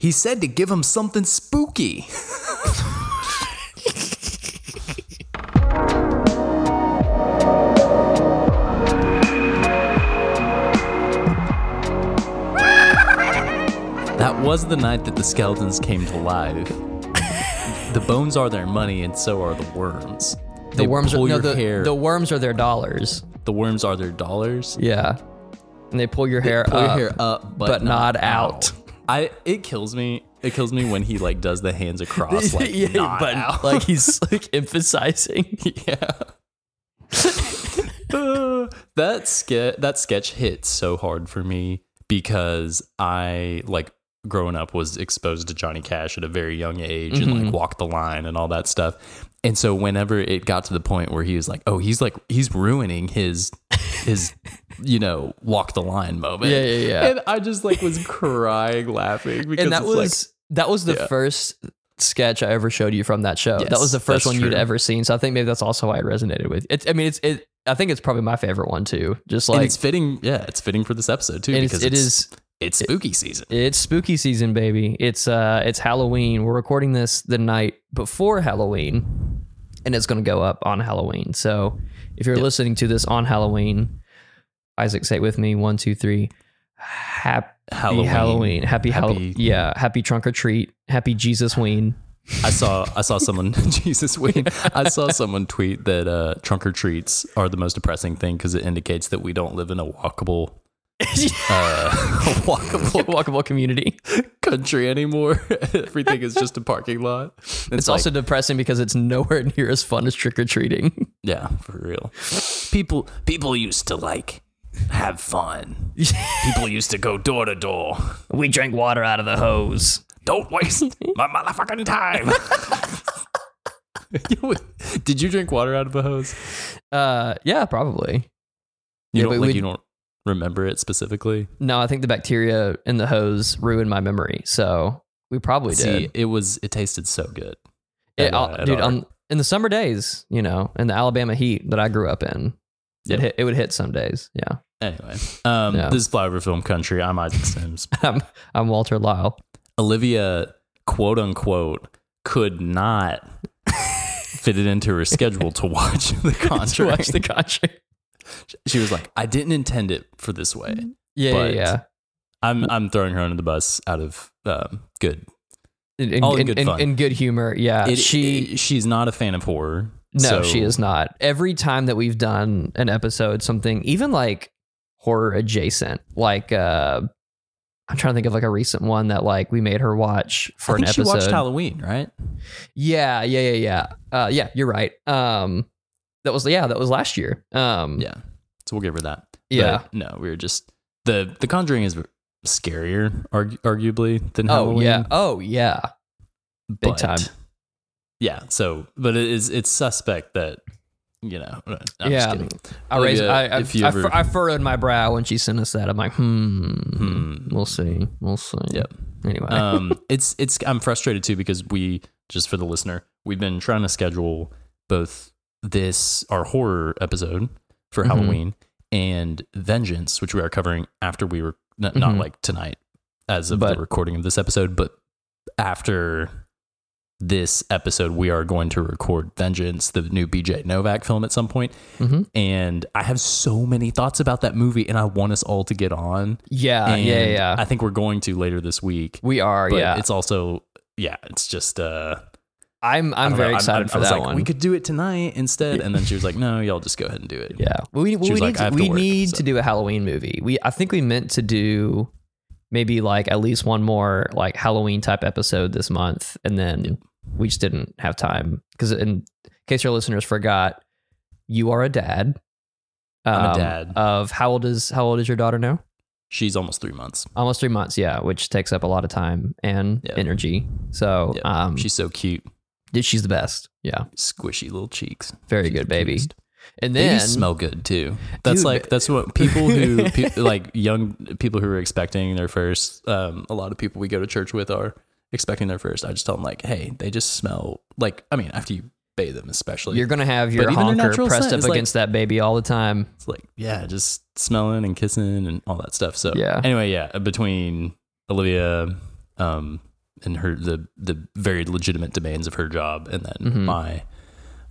He said to give him something spooky. that was the night that the skeletons came to life. the bones are their money, and so are the worms. The They worms are no, your the, hair. the worms are their dollars. the worms are their dollars. Yeah. And they pull your hair pull up. your hair up, but, but not out. I it kills me. It kills me when he like does the hands across, like yeah, but out. like he's like emphasizing. yeah. Uh, that sketch that sketch hit so hard for me because I like growing up was exposed to Johnny Cash at a very young age and Mm-hmm. like walked the line and all that stuff. And so whenever it got to the point where he was like, "Oh, he's like he's ruining his his you know walk the line moment," Yeah, yeah, yeah. and I just like was crying laughing because and that was like that was the Yeah. first sketch I ever showed you from that show. that was the first one you'd ever seen. So I think maybe that's also why it resonated with. It, I mean, it's it. I think it's probably my favorite one too. Just and like it's fitting. Yeah, it's fitting for this episode too because it's, it is it's spooky season. It's spooky season, baby. It's uh it's Halloween. We're recording this the night before Halloween, and it's gonna go up on Halloween. So if you're listening to this on Halloween, Isaac, say it with me. One, two, three. Happy Halloween. Halloween. Happy, Halloween. Happy- Yeah. Happy trunk or treat. Happy Jesus Ween. I saw I saw someone Jesus wait I saw someone tweet that uh, trunk or treats are the most depressing thing because it indicates that we don't live in a walkable uh, walkable Walkable community. country anymore. Everything is just a parking lot. It's like, also depressing because it's nowhere near as fun as trick or treating. yeah, for real. People people used to like have fun. People used to go door to door. We drank water out of the hose. Don't waste my motherfucking time. Did you drink water out of a hose? Uh, yeah, probably. You Yeah, don't like you don't remember it specifically. No, I think the bacteria in the hose ruined my memory. So we probably See, did. it was it tasted so good. It, at, uh, dude, our- on, in the summer days, you know, in the Alabama heat that I grew up in, Yep. it hit, it would hit some days. Yeah. Anyway, um, Yeah. this is Flyover Film Country. I'm Isaac Sims. I'm, I'm Walter Lyle. Olivia, quote unquote, could not fit it into her schedule to watch The to watch the Conjuring. She was like, "I didn't intend it for this way." Yeah, But yeah, yeah. I'm I'm throwing her under the bus out of um, good. In, in, all in in, good fun. in good humor. Yeah. It- she, it- she's not a fan of horror. no, so- she is not. Every time that we've done an episode, something even like horror adjacent, like, uh, I'm trying to think of like a recent one that like we made her watch for I think an she episode. watched Halloween, right? Yeah, yeah, yeah, yeah. Uh, yeah, you're right. Um, that was yeah, that was last year. Um, Yeah. So we'll give her that. Yeah. But no, we were just the the Conjuring is scarier, argu- arguably, than Oh Halloween. yeah. Oh yeah. Big but- time. Yeah. So, but it is it's suspect that you know. I'm just yeah. kidding. I raised. I I, I, ever- fur- I furrowed my brow when she sent us that. I'm like, hmm. Hmm. We'll see. We'll see. Yep. Anyway. um, it's it's I'm frustrated too because we just for the listener, we've been trying to schedule both this our horror episode for Mhm. Halloween and Vengeance, which we are covering after we were not, not Mhm. like tonight as of But- the recording of this episode, but after this episode, we are going to record Vengeance, the new BJ Novak film at some point. Mhm. And I have so many thoughts about that movie, and I want us all to get on. yeah. And Yeah. Yeah. I think we're going to later this week. we are. But yeah. it's also yeah, it's just uh I'm. I'm very know, excited I for was that like, one. We could do it tonight instead, and then she was like, "No, y'all just go ahead and do it." Yeah, we, we, was need, like, to, "I to we work," need so. to do a Halloween movie. We I think we meant to do maybe like at least one more like Halloween type episode this month, and then we just didn't have time because in case your listeners forgot, you are a dad. I'm a um, dad. Of how old is how old is your daughter now? She's almost three months. Almost three months, yeah, which takes up a lot of time and energy. So, um, she's so cute, she's she's the best. Yeah, squishy little cheeks. very She's good, baby. cutest. And then Babies smell good too. That's Dude, like that's what people who pe- like young people who are expecting their first. Um, a lot of people we go to church with are expecting their first. I just tell them like, hey, they just smell like. I mean, after you bathe them, especially, you're gonna have your honker pressed up is like- against that baby all the time. it's like yeah, just smelling and kissing and all that stuff. So Yeah. Anyway, yeah, between Olivia, um, and her the the very legitimate demands of her job, and then Mhm. my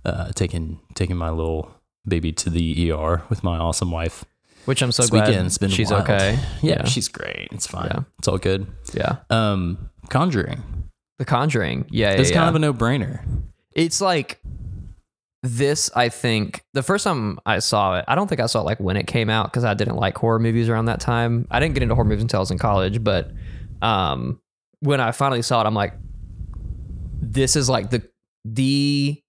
uh, taking taking my little baby to the ER with my awesome wife. Which I'm so this glad weekend's been she's wild. okay. Yeah, Yeah. she's great. It's fine. Yeah. It's all good. Yeah. Um, Conjuring. The Conjuring. Yeah. It's yeah, kind of a no brainer. it's like this i think the first time i saw it i don't think i saw it like when it came out because i didn't like horror movies around that time i didn't get into horror movies until i was in college but um when i finally saw it i'm like this is like the the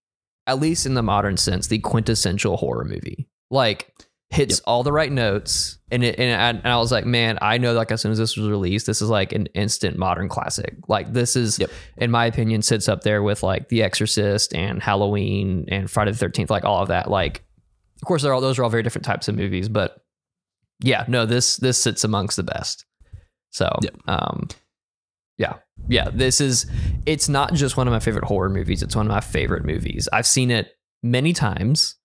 at least in the modern sense the quintessential horror movie. Like hits all the right notes and it and I, and I was like man i know like as soon as this was released this is like an instant modern classic. Like this is Yep. in my opinion sits up there with like the exorcist and halloween and friday the 13th like all of that. Like of course they're all those are all very different types of movies but yeah no this this sits amongst the best. So Yep. um yeah. Yeah this is it's not just one of my favorite horror movies it's one of my favorite movies. I've seen it many times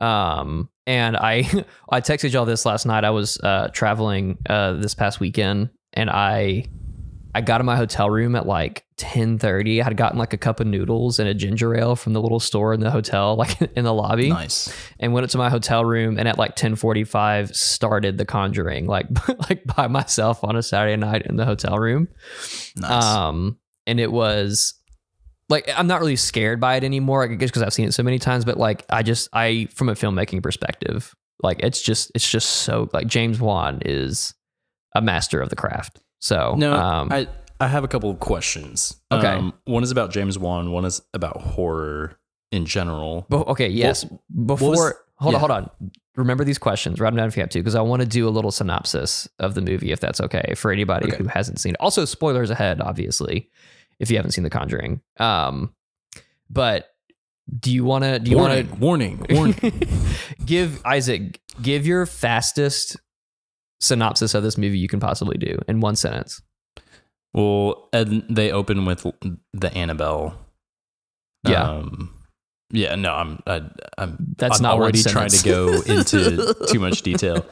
um and i i texted y'all this last night. I was uh traveling uh this past weekend and i i got in my hotel room at like 10:30 i had gotten like a cup of noodles and a ginger ale from the little store in the hotel like in the lobby Nice. and went up to my hotel room and at like 10:45 started the conjuring like like by myself on a Saturday night in the hotel room Nice. um and it was like I'm not really scared by it anymore I guess because I've seen it so many times but like I just I from a filmmaking perspective like it's just it's just so like James Wan is a master of the craft so no, um I I have a couple of questions. Okay. Um, one is about James Wan. One is about horror in general. Be- okay, yes. Before, was- hold yeah. on, hold on. Remember these questions. Write them down if you have to, because I want to do a little synopsis of the movie, if that's okay, for anybody Okay. who hasn't seen it. Also, spoilers ahead, obviously, if you haven't seen The Conjuring. Um, but do you want to? Do you want warning, warning. give Isaac give your fastest synopsis of this movie you can possibly do in one sentence? well, and they open with the Annabelle. Yeah. Um, yeah. No, I'm. I, I'm. That's I'm not already trying to go into too much detail.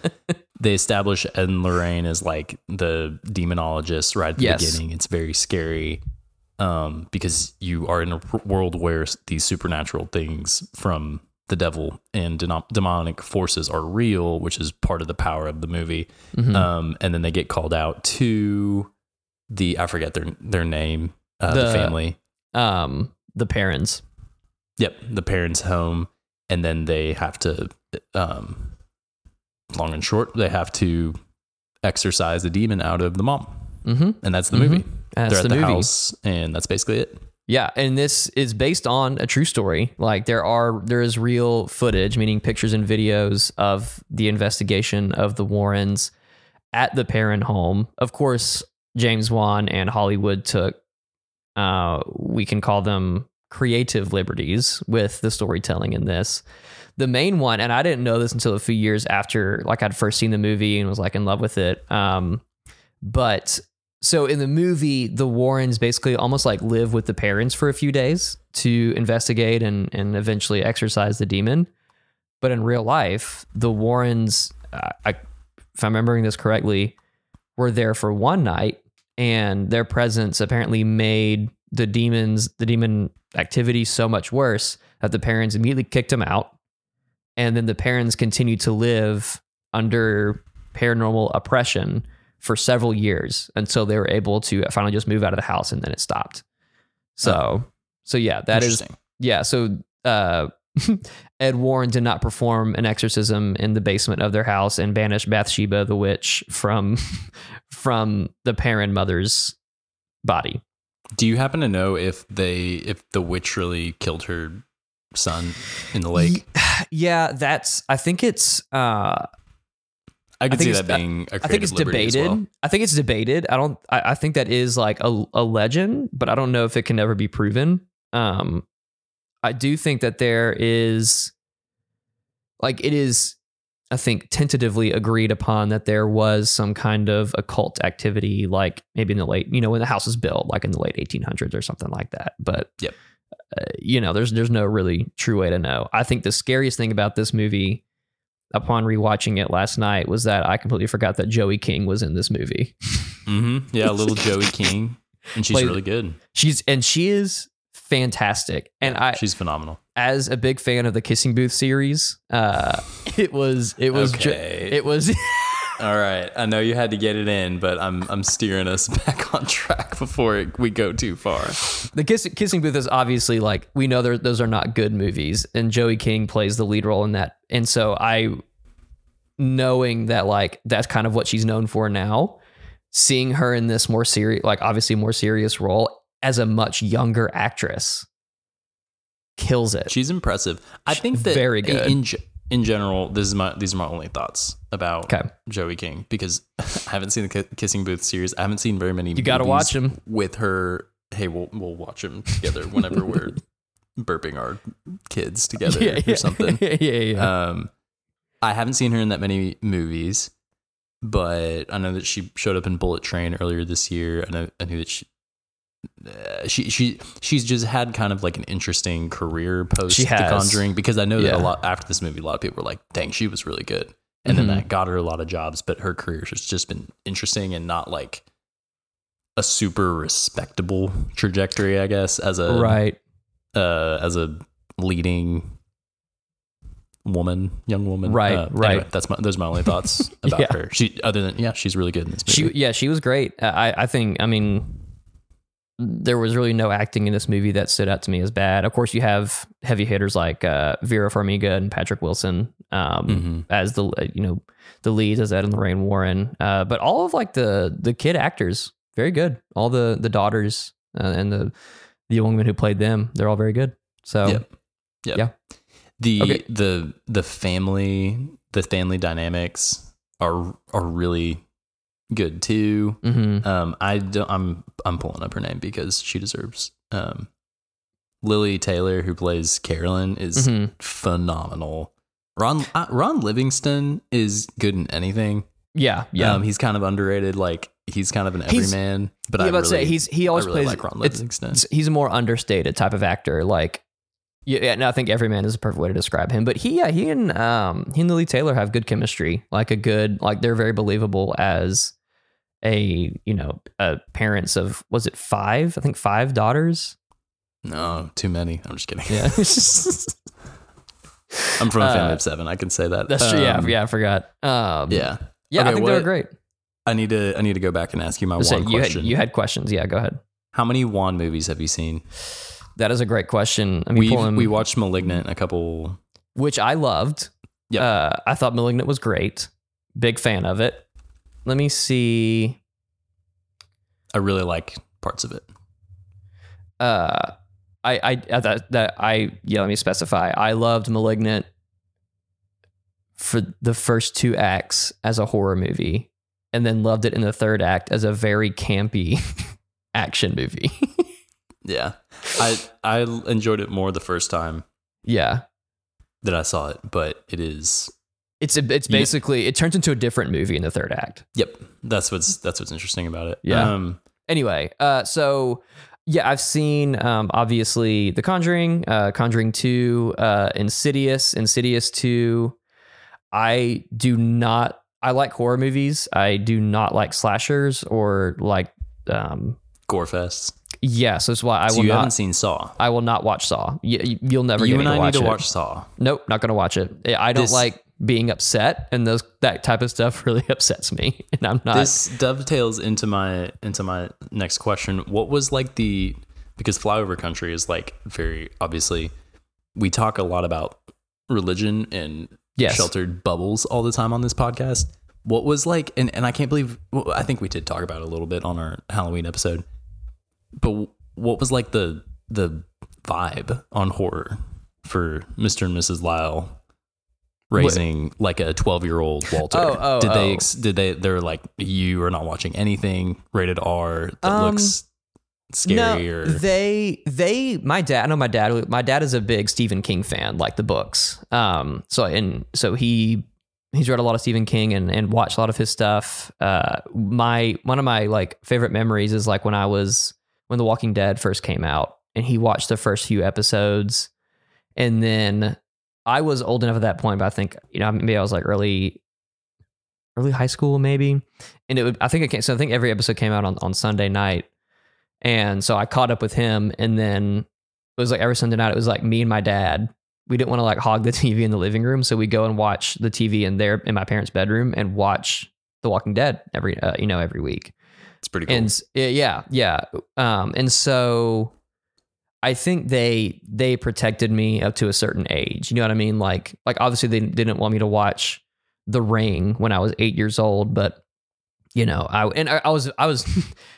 They establish Ed and Lorraine as like the demonologists right at the Yes. beginning. It's very scary um, because you are in a r- world where these supernatural things from the devil and denom- demonic forces are real, which is part of the power of the movie. Mhm. Um, and then they get called out to the I forget their their name, uh, the, The- family. Um, the parents. Yep, the parents' home, and then they have to, um, long and short, they have to exorcise the demon out of the mom, Mm-hmm. and that's the Mhm. movie. That's They're at the the, movie. house, and that's basically it. Yeah, and this is based on a true story. Like there are there is real footage, meaning pictures and videos of the investigation of the Warrens at the Perron home. Of course, James Wan and Hollywood took uh we can call them creative liberties with the storytelling in this. The main one, and I didn't know this until a few years after like I'd first seen the movie and was like in love with it. Um but so in the movie, the Warrens basically almost like live with the parents for a few days to investigate and and eventually exorcise the demon. But in real life, the Warrens, uh, I, if I'm remembering this correctly, were there for one night, and their presence apparently made the demons, the demon activity, so much worse that the parents immediately kicked them out, and then the parents continued to live under paranormal oppression for several years until they were able to finally just move out of the house and then it stopped. So, so yeah, that is yeah. So, uh, Ed Warren did not perform an exorcism in the basement of their house and banish Bathsheba the witch from from the parent mother's body. Do you happen to know if they if the witch really killed her son in the lake? Yeah, that's. I think it's. Uh, I could think see that being a I think it's debated. well. I think it's debated. I don't. I, I think that is like a, a legend, but I don't know if it can ever be proven. Um, I do think that there is, like, it is. I think tentatively agreed upon that there was some kind of occult activity, like maybe in the late, you know, when the house was built, like in the late 1800s or something like that. But Yep. uh, you know, there's there's no really true way to know. I think the scariest thing about this movie, upon rewatching it last night, was that I completely forgot that Joey King was in this movie. hmm Yeah, little Joey King. and she's Played- really good. She's and she is fantastic. And I She's phenomenal. as a big fan of the Kissing Booth series, uh it was it was Okay. it was All right, I know you had to get it in, but I'm I'm steering us back on track before it, we go too far. the Kiss, Kissing Booth is obviously like we know those are not good movies, and Joey King plays the lead role in that. And so I, knowing that like that's kind of what she's known for now, seeing her in this more serious, like obviously more serious role as a much younger actress, kills it. She's impressive. I think that very good. In, ge- in general, this is my these are my only thoughts about Okay. Joey King because I haven't seen the Ki- Kissing Booth series. I haven't seen very many. You gotta watch him with her. Hey, we'll we'll watch him together whenever we're burping our kids together or something. yeah, yeah, yeah. Um, I haven't seen her in that many movies, but I know that she showed up in Bullet Train earlier this year. I know I knew that she. Uh, she she she's just had kind of like an interesting career post She The. Conjuring because I know that Yeah. a lot after this movie a lot of people were like dang she was really good and Mhm. then that got her a lot of jobs but her career has just been interesting and not like a super respectable trajectory I guess as a right. uh, as a leading woman, young woman. Right, Uh, right. anyway, that's my those are my only thoughts about Yeah. her. She other than yeah, she's really good in this She movie. yeah, she was great. I I think I mean there was really no acting in this movie that stood out to me as bad. Of course, you have heavy hitters like uh, Vera Farmiga and Patrick Wilson um, Mhm. as the uh, you know the leads as Ed and Lorraine Warren, uh, but all of like the the kid actors very good. All the the daughters uh, and the the young women who played them, they're all very good. So Yep. Yep. Yeah. The Okay. the the family the family dynamics are are really good too. mhm. Um, I don't, I'm I'm pulling up her name because she deserves. Um, Lili Taylor, who plays Carolyn, is Mhm. phenomenal. Ron uh, Ron Livingston is good in anything. yeah, yeah. Um, he's kind of underrated. Like he's kind of an He's- everyman, but yeah, I about really, to say he's he always really plays like Ron Livingston. he's a more understated type of actor. Like, yeah, yeah, and I think every man is a perfect way to describe him. But he, yeah, he and um, he and Lili Taylor have good chemistry. Like a good, like they're very believable as a you know uh, parents of was it five? I think five daughters. No, too many. I'm just kidding. Yeah, I'm from a family Uh, of seven. I can say that. that's true. Yeah, Um, yeah, I forgot. Um, yeah. yeah. I Okay, think they're great. I need to. I need to go back and ask you my one you had question. you had questions. Yeah, go ahead. How many Wan movies have you seen? That is a great question. I mean, We we watched *Malignant* a couple. which I loved. Yep. Uh, I thought *Malignant* was great. Big fan of it. Let me see. I really like parts of it. uh I I uh, that that I yeah let me specify I loved Malignant for the first two acts as a horror movie and then loved it in the third act as a very campy action movie. Yeah, I I enjoyed it more the first time yeah. that I saw it, but it is. It's a, it's basically it turns into a different movie in the third act. Yep, that's what's that's what's interesting about it. Yeah. Um, Anyway, uh so yeah, I've seen um obviously The Conjuring, uh Conjuring 2, uh Insidious, Insidious 2. I do not I like horror movies. I do not like slashers or like um gore fests. yeah, so that's why I so will you haven't seen Saw. I will not watch Saw. You, you'll never You and I watch need to it. watch Saw. Nope, not going to watch it. I don't This- like being upset and those that type of stuff really upsets me and I'm not this dovetails into my into my next question. What was like the because flyover country is like very obviously we talk a lot about religion and Yes. sheltered bubbles all the time on this podcast. What was like and, and I can't believe well, I think we did talk about it a little bit on our Halloween episode. But what was like the the vibe on horror for Mr. and Mrs. Lyle raising like a 12 year old Walter. Oh, oh, did they, oh. ex- did they, they're like, you are not watching anything rated R that Um, looks scary or they they my dad I know my dad my dad is a big Stephen King fan like the books um so and so he he's read a lot of Stephen King and and watched a lot of his stuff uh my one of my like favorite memories is like when I was when The Walking Dead first came out and he watched the first few episodes and then I was old enough at that point but I think you know maybe I was like early early high school maybe and it would I think it came so I think every episode came out on on Sunday night And so I caught up with him, and then it was like every Sunday night, it was like me and my dad. We didn't want to like hog the TV in the living room, so we go and watch the TV in there in my parents' bedroom and watch The Walking Dead every uh, you know every week. It's pretty cool. And yeah, yeah. Um, and so I think they they protected me up to a certain age. You know what I mean? Like like obviously they didn't want me to watch The Ring when I was eight years old, but you know I and I, I was I was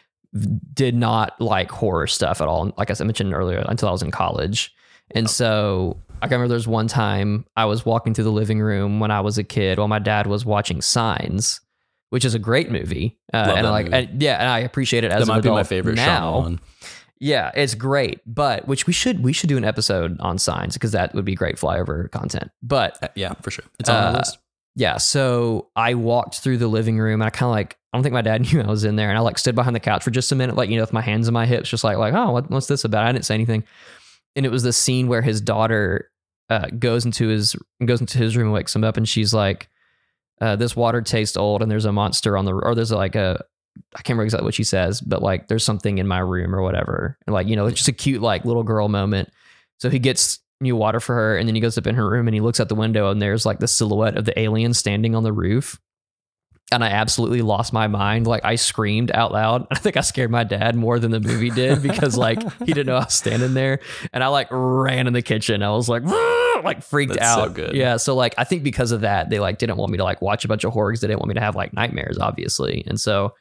did not like horror stuff at all. Like I mentioned earlier, until I was in college. And so I can remember there was one time I was walking through the living room when I was a kid while my dad was watching Signs, which is a great movie. Uh, and I like, and yeah, and I appreciate it as that might be my favorite now. Shyamalan. Yeah, it's great, but which we should we should do an episode on Signs because that would be great flyover content. But Uh, Yeah, for sure. It's on Uh, the list. yeah, so I walked through the living room and I kind of like I don't think my dad knew I was in there, and I like stood behind the couch for just a minute, like you know, with my hands in my hips, just like like oh, what, what's this about? I didn't say anything, and it was the scene where his daughter uh, goes into his goes into his room, and wakes him up, and she's like, uh, "This water tastes old, and there's a monster on the or there's like a I can't remember exactly what she says, but like there's something in my room or whatever, and like you know, it's just a cute like little girl moment. So he gets new water for her, and then he goes up in her room and he looks out the window, and there's like the silhouette of the alien standing on the roof. And I absolutely lost my mind. Like I screamed out loud. I think I scared my dad more than the movie did because like he didn't know I was standing there. And I like ran in the kitchen. I was like, like freaked That's so out. good. Yeah. So like I think because of that, they like didn't want me to like watch a bunch of horror 'cause they didn't want me to have like nightmares, obviously. And so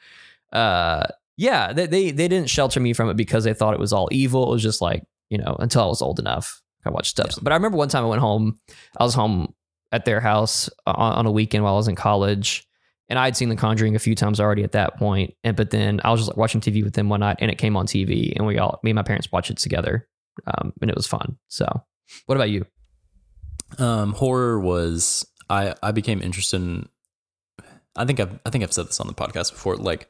uh yeah, they, they they didn't shelter me from it because they thought it was all evil. It was just like, you know, until I was old enough. I watched stuff. But I remember one time I went home, I was home at their house on, on a weekend while I was in college. And I'd seen The Conjuring a few times already at that point. And but then I was just like watching TV with them one night and it came on TV and we all me and my parents watched it together. Um, and it was fun. So what about you? Um, horror was I I became interested in. I think I've I think I've said this on the podcast before. Like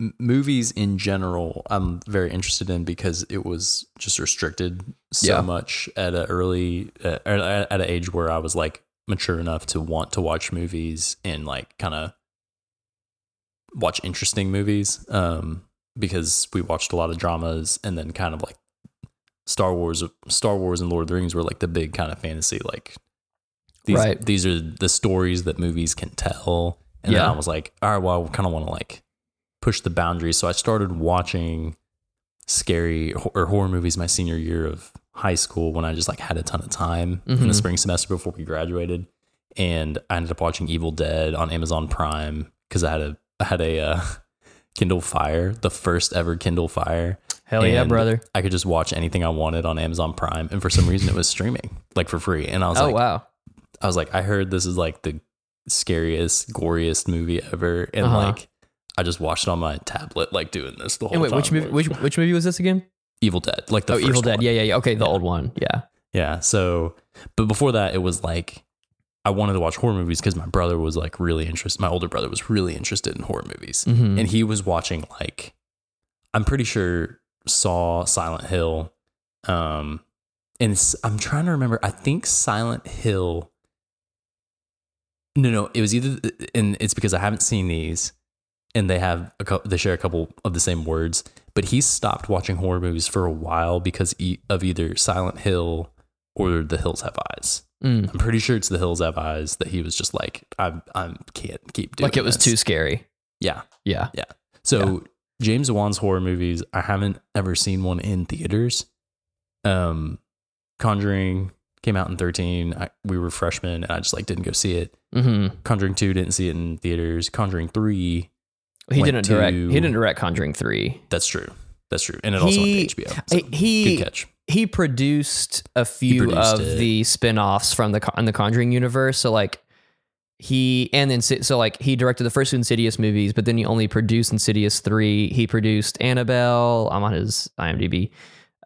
m- movies in general, I'm very interested in because it was just restricted so Yeah. much at an early uh, at an age where I was like mature enough to want to watch movies and like kind of watch interesting movies. Um, because we watched a lot of dramas and then kind of like Star Wars, Star Wars and Lord of the Rings were like the big kind of fantasy. Like these, Right. these are the stories that movies can tell. And then Yeah. I was like, all right, well, I kind of want to like push the boundaries. So I started watching scary or horror movies my senior year of high school when I just like had a ton of time in the Mhm. spring semester before we graduated. And I ended up watching Evil Dead on Amazon Prime because I had a I had a uh, Kindle Fire, the first ever Kindle Fire. Hell yeah, brother. I could just watch anything I wanted on Amazon Prime, and for some reason, it was streaming like for free. And I was Oh like, wow. I was like, I heard this is like the scariest, goriest movie ever, and Uh-huh. like I just watched it on my tablet, like doing this the whole And wait, time. which movie which which movie was this again? Evil Dead, like the oh, Evil Dead. one. Yeah, yeah, yeah. Okay, the Yeah. old one. Yeah. Yeah. So, but before that, it was like I wanted to watch horror movies because my brother was like really interested. My older brother was really interested in horror movies, Mhm. and he was watching like I'm pretty sure Saw, Silent Hill, um, and I'm trying to remember. I think Silent Hill. No, no, it was either, and it's because I haven't seen these, and they have a couple, they share a couple of the same words. But he stopped watching horror movies for a while because e- of either Silent Hill or The Hills Have Eyes. Mm. I'm pretty sure it's The Hills Have Eyes that he was just like, I, I can't keep doing. Like it was this. too scary. Yeah. Yeah. Yeah. So James Wan's horror movies, I haven't ever seen one in theaters. Um, Conjuring came out in 13. I, we were freshmen, and I just like didn't go see it. Mm-hmm. Conjuring 2 didn't see it in theaters. Conjuring 3, He didn't direct. He didn't direct Conjuring three. that's true. That's true. And it also He- went to HBO. So he good catch. he produced a few produced of it. the spin-offs from the the Conjuring universe. So like he and then so like he directed the first two Insidious movies, but then he only produced Insidious three. He produced Annabelle. I'm on his IMDb.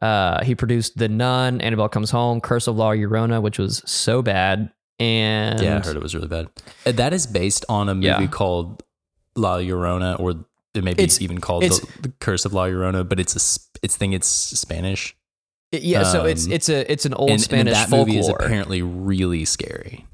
Uh, he produced The Nun, Annabelle Comes Home, Curse of La Llorona, which was so bad. And Yeah, I heard it was really bad. Uh, That is based on a movie Yeah. called La Llorona, or it may be It's- even called the, the Curse of La Llorona, but it's a it's thing it's Spanish. It- yeah, so it's Um, it's a it's an old and, and Spanish that folklore. movie is apparently really scary.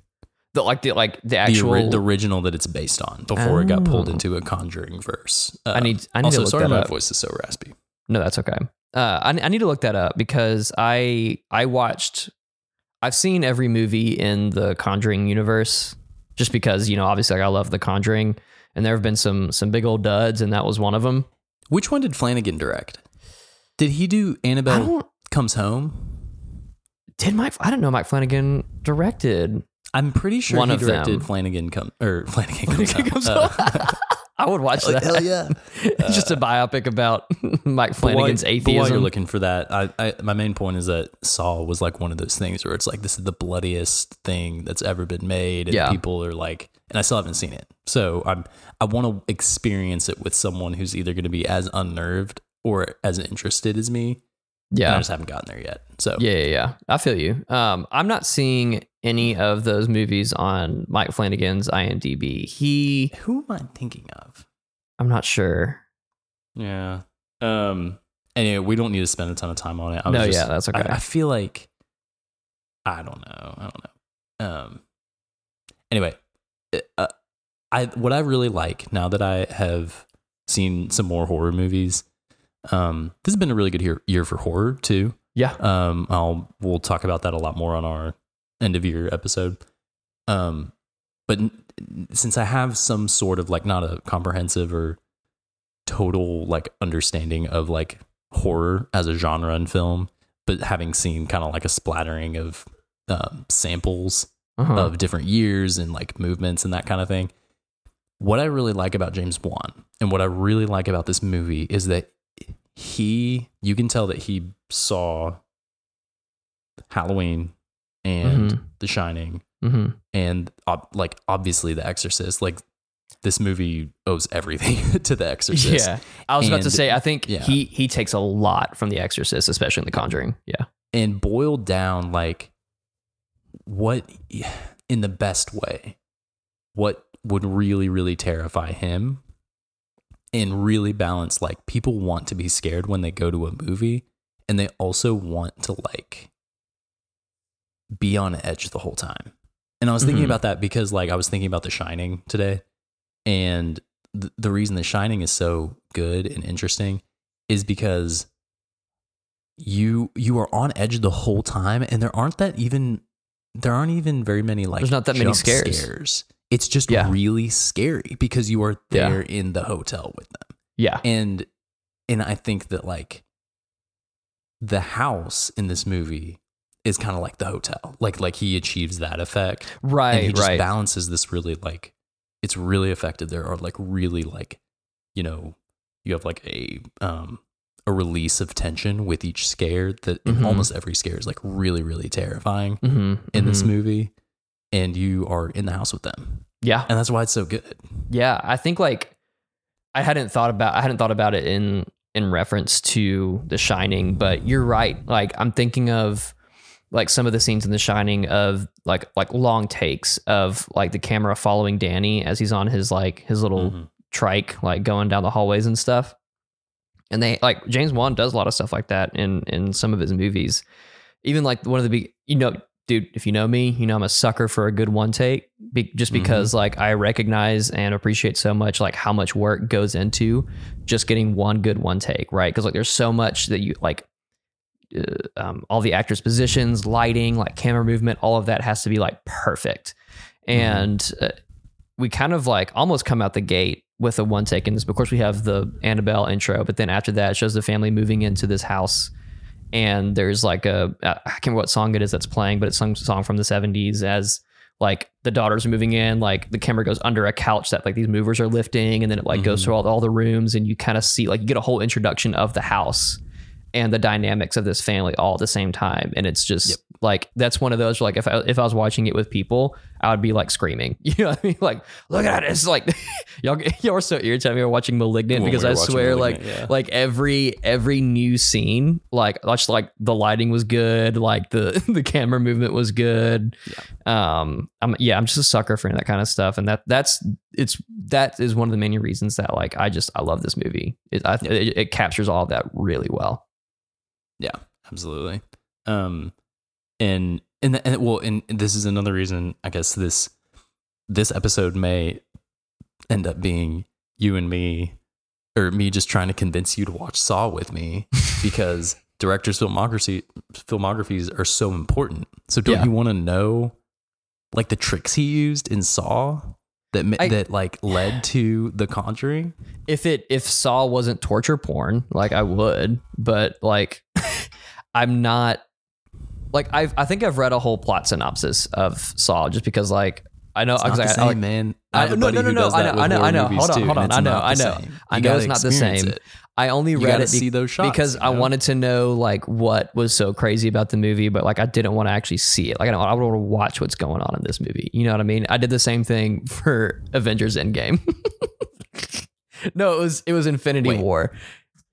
the, like the like the The, actual. ori- the original that it's based on before it got pulled Oh. into a Conjuring verse. Uh, I need I need also, to look sorry, that my up. voice is so raspy. No, that's okay. Uh, I, I need to look that up because I I watched. I've seen every movie in the Conjuring universe, just because you know obviously like, I love the Conjuring, and there have been some some big old duds, and that was one of them. Which one did Flanagan direct? Did he do Annabelle Comes Home? did Mike. I don't know Mike Flanagan directed. I'm pretty sure One he of directed them. Flanagan come or Flanagan comes Flanagan home. Comes Uh, I would watch that. hell yeah! It's just a biopic about Mike But while- Flanagan's but while you're looking for that, I, I my main point is that Saw was like one of those things where it's like this is the bloodiest thing that's ever been made, and Yeah. people are like, and I still haven't seen it, so I'm I want to experience it with someone who's either going to be as unnerved or as interested as me. and I just haven't gotten there yet. So yeah, yeah, yeah. I feel you. Um, I'm not seeing any of those movies on Mike Flanagan's IMDb. He, who am I thinking of? I'm not sure. Yeah. Um. Anyway, we don't need to spend a ton of time on it. I was No, just- yeah, that's okay. I, I feel like I don't know. I don't know. Um. Anyway, uh, I what I really like now that I have seen some more horror movies. Um, this has been a really good year, year for horror too. Yeah, Um, I'll we'll talk about that a lot more on our end of year episode. Um, but since I have some sort of like not a comprehensive or total like understanding of like horror as a genre in film, but having seen kind of like a splattering of um, samples uh-huh. of different years and like movements and that kind of thing. What I really like about James Wan and what I really like about this movie is that he, you can tell that he saw Halloween and Mhm. The Shining hmm and ob- like obviously The Exorcist. Like this movie owes everything to The Exorcist. Yeah, I was about to say. I think yeah. he he takes a lot from The Exorcist, especially in The Conjuring. Yeah, and boiled down like what in the best way what would really really terrify him and really balance like people want to be scared when they go to a movie and they also want to like be on edge the whole time and i was thinking Mhm. about that because like i was thinking about the shining today and th- the reason the shining is so good and interesting is because you you are on edge the whole time and there aren't that even there aren't even very many like There's not that many jump scares. it's just Yeah. really scary because you are Yeah. there in the hotel with them yeah, and and i think that like the house in this movie is kind of like the hotel. Like like he achieves that effect. Right, and he just right. balances this really like it's really effective. There are like really like you know you have like a um a release of tension with each scare that Mhm. almost every scare is like really really terrifying hmm in this movie and you are in the house with them. Yeah, and that's why it's so good. Yeah, I think like I hadn't thought about I hadn't thought about it in in reference to The Shining, but you're right. Like I'm thinking of like some of the scenes in The Shining of like like long takes of like the camera following Danny as he's on his like his little Mhm. trike like going down the hallways and stuff. And they like James Wan does a lot of stuff like that in in some of his movies. Even like one of the big you know dude if you know me you know I'm a sucker for a good one take be, just Mhm. because like I recognize and appreciate so much like how much work goes into just getting one good one take right because like there's so much that you like uh, um, all the actors positions lighting like camera movement all of that has to be like perfect and uh, we kind of like almost come out the gate with a one take in this. Of course, we have the Annabelle intro, but then after that, it shows the family moving into this house. And there's like a, I can't remember what song it is that's playing, but it's some song from the 70s as like the daughters are moving in, like the camera goes under a couch that like these movers are lifting, and then it like goes Mhm. through all, all the rooms, and you kind of see like you get a whole introduction of the house and the dynamics of this family all at the same time. And it's just Yep. like that's one of those like if I if I was watching it with people, I would be like screaming. You know what I mean? Like, look at it. It's like y'all y'all were so irritated were watching Malignant When because we I swear like yeah. like every every new scene, like just like the lighting was good, like the the camera movement was good. Um I'm yeah, I'm just a sucker for that kind of stuff. And that that's it's that is one of the many reasons that like I just I love this movie. It I, it, it captures all of that really well. Yeah, absolutely. Um, and and the, and well, and this is another reason I guess this this episode may end up being you and me or me just trying to convince you to watch Saw with me because directors' filmography filmographies are so important. So don't Yeah. you want to know like the tricks he used in Saw that I- that like led to The Conjuring? if it if Saw wasn't torture porn, like I would, but like I'm not like I've I think I've read a whole plot synopsis of Saw just because like I know It's because the I, I like man. I- I no, no, no, no, I know, I know, I know. Hold on, too, hold on. I know, I know. I know it's not the same. it. I only You read it be- see those shots because you I wanted to know like what was so crazy about the movie, but like I didn't want to actually see it. Like I don't I want to watch what's going on in this movie. You know what I mean? I did the same thing for Avengers Endgame. no, it was it was Infinity Wait. War.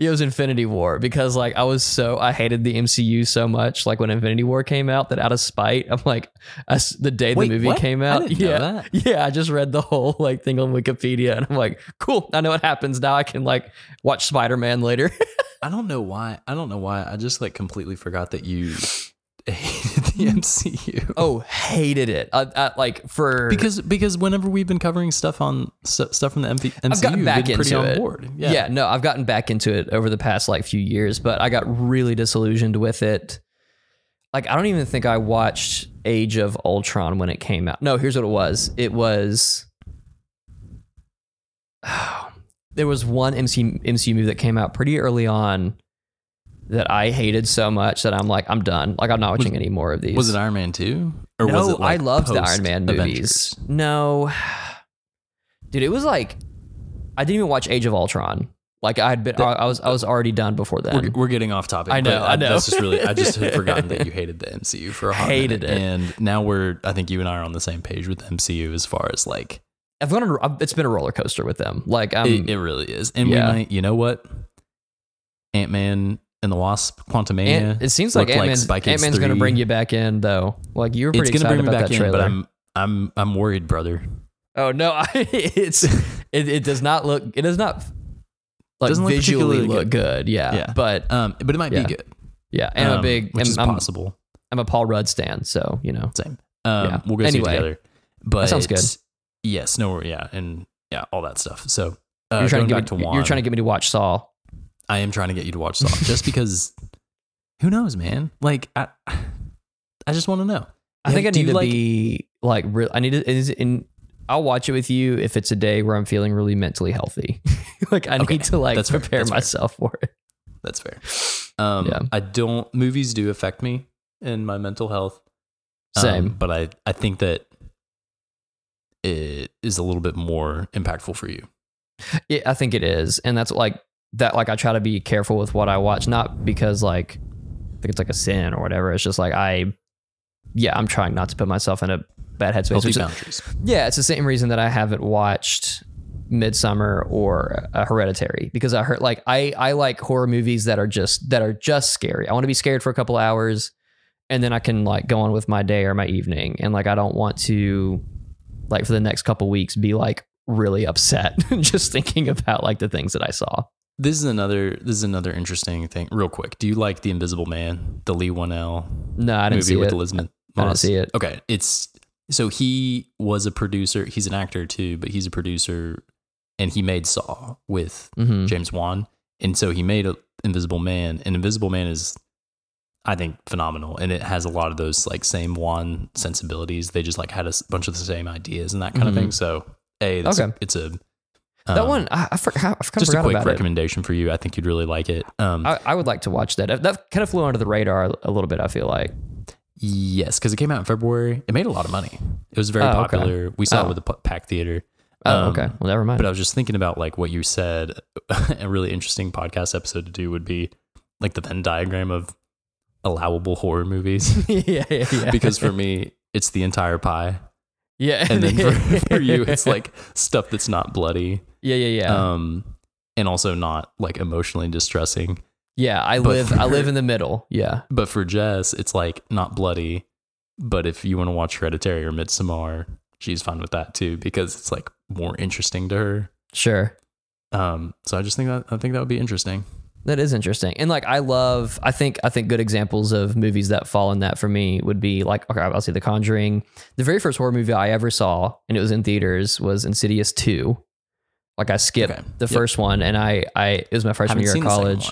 It was Infinity War because like I was so I hated the MCU so much. Like when Infinity War came out, that out of spite, I'm like, I the day Wait, the movie what? came out, yeah, that. yeah, I just read the whole like thing on Wikipedia, and I'm like, cool. I know what happens now. I can like watch Spider Man later. I don't know why. I don't know why. I just like completely forgot that you hated the mm. MCU. oh, hated it. I, I, like for Because because whenever we've been covering stuff on st- stuff from the MV, MCU, I've gotten back into on it. board. Yeah. Yeah. no, I've gotten back into it over the past like few years, but I got really disillusioned with it. Like I don't even think I watched Age of Ultron when it came out. No, here's what it was. It was there was one MC, MCU movie that came out pretty early on that I hated so much that I'm like I'm done. Like I'm not watching any more of these. Was it Iron Man two? Or no, was it like I loved the Iron Man movies. Avengers? No, dude, it was like I didn't even watch Age of Ultron. Like I had been, I, I was, I was already done before We're, we're getting off topic. I know, but I know. That's just really. I just had forgotten that you hated the MCU for a hot Hated minute, it. and now we're. I think you and I are on the same page with the MCU as far as like I've gone. on- It's been a roller coaster with them. Like um, it, it really is. And yeah. we might. You know what? Ant Man and the Wasp, Quantumania. Ant, it seems like Ant Man's, Ant-Man's going to bring you back in though. Like you were pretty It's gonna excited bring me about back that in, trailer. but I'm I'm I'm worried, brother. oh no, I, it's it, it does not look. It does not like Doesn't look visually look good. Yeah, Yeah. but Um, but it might Yeah. be good. yeah, and I'm a um, big. which I'm, is possible. I'm a Paul Rudd stan, so you know. Same. Um, Yeah. we'll go see it Anyway, together. But that sounds good. Yes, no, yeah, and yeah, all that stuff. So uh, You're trying to get to me, Juan, you're trying to get me to watch Saw. I am trying to get you to watch Saw just because. Who knows, man? Like I, I just want to know. I Yeah, think I need to like- be like real. I need to. Is in. I'll watch it with you if it's a day where I'm feeling really mentally healthy. like I Okay, need to like that's fair, prepare that's fair. myself for it. That's fair. Um, Yeah. I don't. Movies do affect me in my mental health. Um, Same. but I I think that it is a little bit more impactful for you. It, I think it is, and that's like that. Like I try to be careful with what I watch, not because like I think it's like a sin or whatever. It's just like I, yeah, I'm trying not to put myself in a bad headspace. Which is- boundaries. Yeah, it's the same reason that I haven't watched Midsommar or uh, Hereditary because I heard like I I like horror movies that are just that are just scary. I want to be scared for a couple hours, and then I can like go on with my day or my evening. And like I don't want to like for the next couple weeks be like really upset just thinking about like the things that I saw. This is another. This is another interesting thing. Real quick, do you like the Invisible Man, the Leigh Whannell No, I didn't movie see with it. Elizabeth? I didn't see it. Okay, it's so he was a producer. He's an actor too, but he's a producer, and he made Saw with hmm James Wan, and so he made a Invisible Man, and Invisible Man is, I think, phenomenal, and it has a lot of those like same Wan sensibilities. They just like had a bunch of the same ideas and that kind Mhm. of thing. So, hey, that's Okay. it's a that um, one I, I, for, I kind of Just a quick about it. recommendation for you. I think you'd really like it. Um, I, I would like to watch that. That kind of flew under the radar a little bit. I feel like. yes, because it came out in February. It made a lot of money. It was very Oh, okay. popular. We saw Oh. it with the Pack Theater. Oh, Um, okay. Well, never mind. But I was just thinking about like what you said. a really interesting podcast episode to do would be like the Venn diagram of allowable horror movies. yeah, yeah, yeah. because for me, it's the entire pie, yeah, and then for, for you, it's like stuff that's not bloody, yeah, yeah, yeah, um, and also not like emotionally distressing. yeah. I but live, I live in the middle. Yeah, But for Jess, it's like not bloody. But if you want to watch Hereditary or Midsommar, she's fine with that too because it's like more interesting to her. sure. Um, so I just think that I think that would be interesting. That is interesting. And like I love I think I think good examples of movies that fall in that for me would be like okay, I'll say The Conjuring. The very first horror movie I ever saw and it was in theaters was Insidious 2. Like I skipped Okay. the Yep. first one, and I I it was my freshman year of college.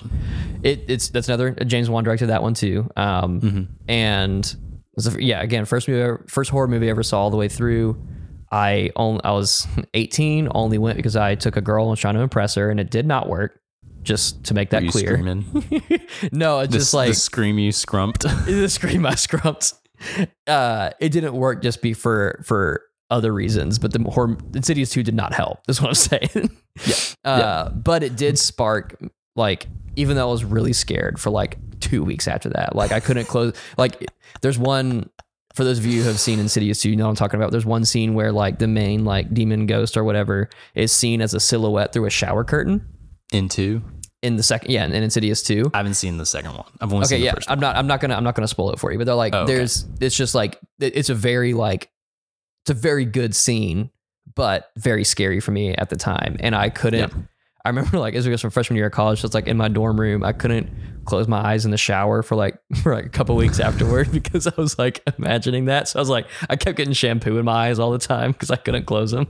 It, it's that's another James Wan directed that one too. Um, Mm-hmm. and it was the- yeah, again, first movie, ever- first horror movie I ever saw all the way through. I only I was 18, only went because I took a girl and was trying to impress her, and it did not work. Just to make that clear. no, it's The, just like the scream you scrumped. the scream I scrumped. Uh, it didn't work just be for for other reasons, but the horror Insidious 2 did not help. That's what I'm saying. Yeah. Uh, but it did spark like even though I was really scared for like two weeks after that. Like I couldn't close like there's one for those of you who have seen Insidious 2, you know what I'm talking about. There's one scene where like the main like demon ghost or whatever is seen as a silhouette through a shower curtain In two? in the second yeah, in Insidious 2. I haven't seen the second one. I've only Okay, seen the yeah, first I'm not. I'm not gonna. I'm not gonna spoil it for you. But they're like, Oh, okay. there's. It's just like it's a very like, it's a very good scene, but very scary for me at the time, and I couldn't. Yeah. I remember like as we go from freshman year of college, so it's like in my dorm room, I couldn't close my eyes in the shower for like for like a couple weeks afterward because I was like imagining that. So I was like, I kept getting shampoo in my eyes all the time because I couldn't close them.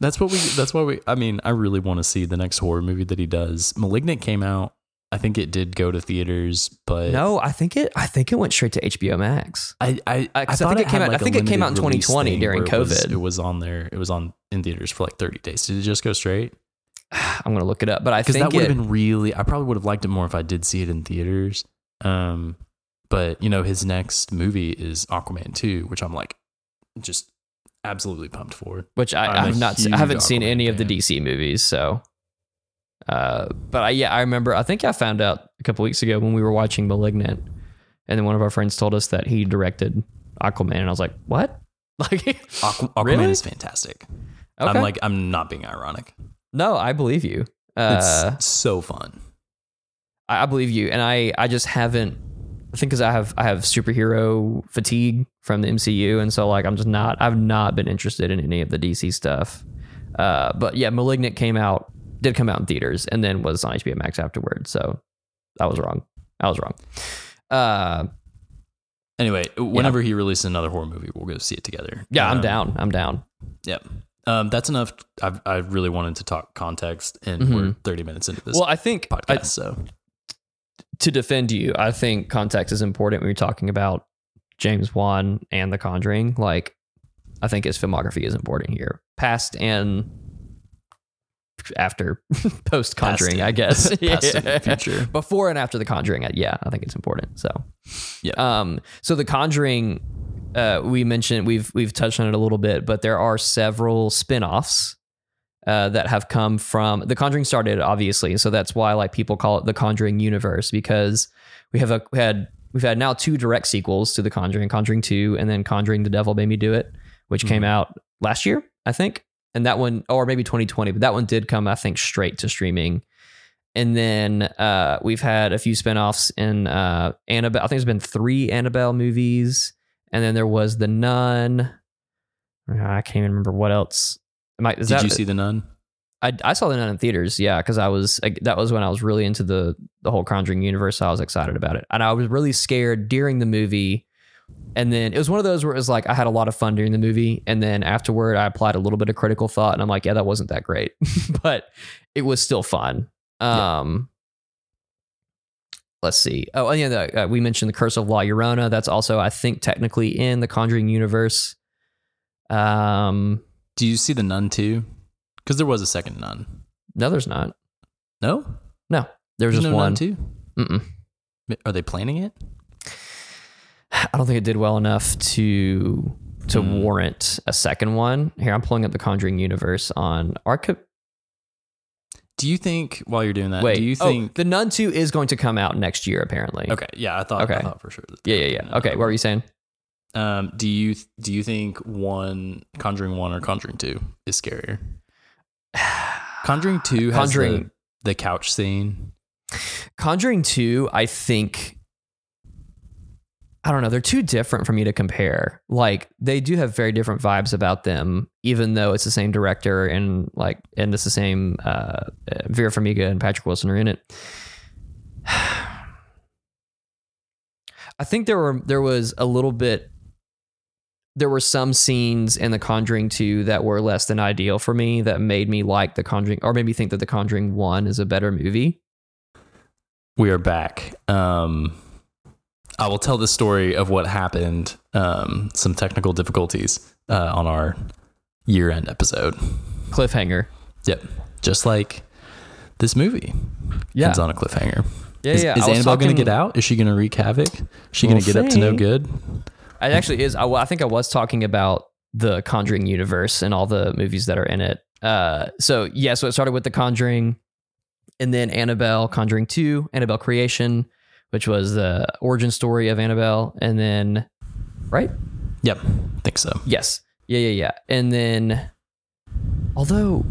That's what we. That's why we. I mean, I really want to see the next horror movie that he does. *Malignant* came out. I think it did go to theaters, but No, I think it. I think it went straight to HBO Max. I I, Uh, 'cause I think it came out- I like, a think it came out in 2020 during where it was- COVID. It was on there. It was on in theaters for like thirty days. Did it just go straight? I'm gonna look it up, but I Because think that would have been really. I probably would have liked it more if I did see it in theaters. Um, but you know, his next movie is Aquaman two, which I'm like, just absolutely pumped for. which I, I'm I have not I haven't seen Aquaman any of the. DC movies so uh but I yeah I remember I think I found out a couple weeks ago when we were watching Malignant and then one of our friends told us that he directed Aquaman and I was like what like Aqu- Aquaman Really? is fantastic. okay I'm like, I'm not being ironic. no I believe you It's uh so fun. I, I believe you and I I just haven't I think because I have I have superhero fatigue from the MCU and so like I'm just not I've not been interested in any of the DC stuff uh but yeah Malignant came out did come out in theaters and then was on HBO Max afterwards so I was wrong I was wrong uh Anyway, whenever he releases another horror movie, we'll go see it together. yeah I'm Um, down I'm down Yep. Um, that's enough. I've, I really wanted to talk context, and we're 30 minutes into this Mm-hmm. well I think I, podcast. so to defend you, I think context is important when you're talking about James Wan and The Conjuring. Like, I think his filmography is important here, past and after, post Conjuring, I guess. Yeah. future. before and after The Conjuring. Yeah, I think it's important. So, Yeah. Um, so The Conjuring, uh, we mentioned we've we've touched on it a little bit, but there are several spin-offs uh, that have come from The Conjuring started obviously, so that's why like people call it the Conjuring universe because we have a we had we've had now two direct sequels to The Conjuring, Conjuring Two, and then Conjuring: The Devil Made Me Do It, which came out last year, I think, and that one or maybe 2020, but that one did come I think straight to streaming. And then uh, we've had a few spinoffs in uh, Annabelle. I think there's been three Annabelle movies, and then there was The Nun. I can't even remember what else. Am I, did that, you see the Nun? I, I saw the nun in theaters, yeah, because I was like, that was when I was really into the the whole Conjuring universe. So I was excited about it, and I was really scared during the movie. And then it was one of those where it was like I had a lot of fun during the movie, and then afterward I applied a little bit of critical thought, and I'm like, yeah, that wasn't that great, but it was still fun. Um, let's see. Oh, and yeah, the, uh, we mentioned the Curse of La Llorona. That's also I think technically in the Conjuring universe. Um, Do you see the Nun too? Because there was a second Nun. no, there's not. No, No, there's There's just no one. Nun too. Mm-mm. Are they planning it? I don't think it did well enough to to Hmm. warrant a second one. Here, I'm pulling up the Conjuring universe on Arca. Do you think while you're doing that? Wait, do you oh, think? the Nun Two is going to come out next year? Apparently. okay, yeah, I thought. I Okay. thought for sure. That Yeah, yeah, yeah. Okay, what were you saying? Um, do you do you think one Conjuring one or Conjuring two is scarier? Conjuring two has Conjuring- the, the couch scene. Conjuring Two, I think. I don't know. They're too different for me to compare. Like they do have very different vibes about them, even though it's the same director and like and it's the same uh, uh, Vera Farmiga and Patrick Wilson are in it. I think there were there was a little bit there were some scenes in The Conjuring 2 that were less than ideal for me that made me like The Conjuring or made me think that The Conjuring 1 is a better movie. We are back. Um, I will tell the story of what happened. Um, some technical difficulties uh, on our year-end episode. Cliffhanger. Yep, just like this movie Yeah. ends on a cliffhanger. Yeah, is yeah. is Annabelle going to get out? Is she going to wreak havoc? Is she We'll going to get up to no good? It actually is. I, well, I think I was talking about the Conjuring universe and all the movies that are in it. Uh, so yeah, so it started with the Conjuring, and then Annabelle, Conjuring Two, Annabelle Creation, which was the origin story of Annabelle, and then right, Yep, I think so. yes, yeah, yeah, yeah, and then although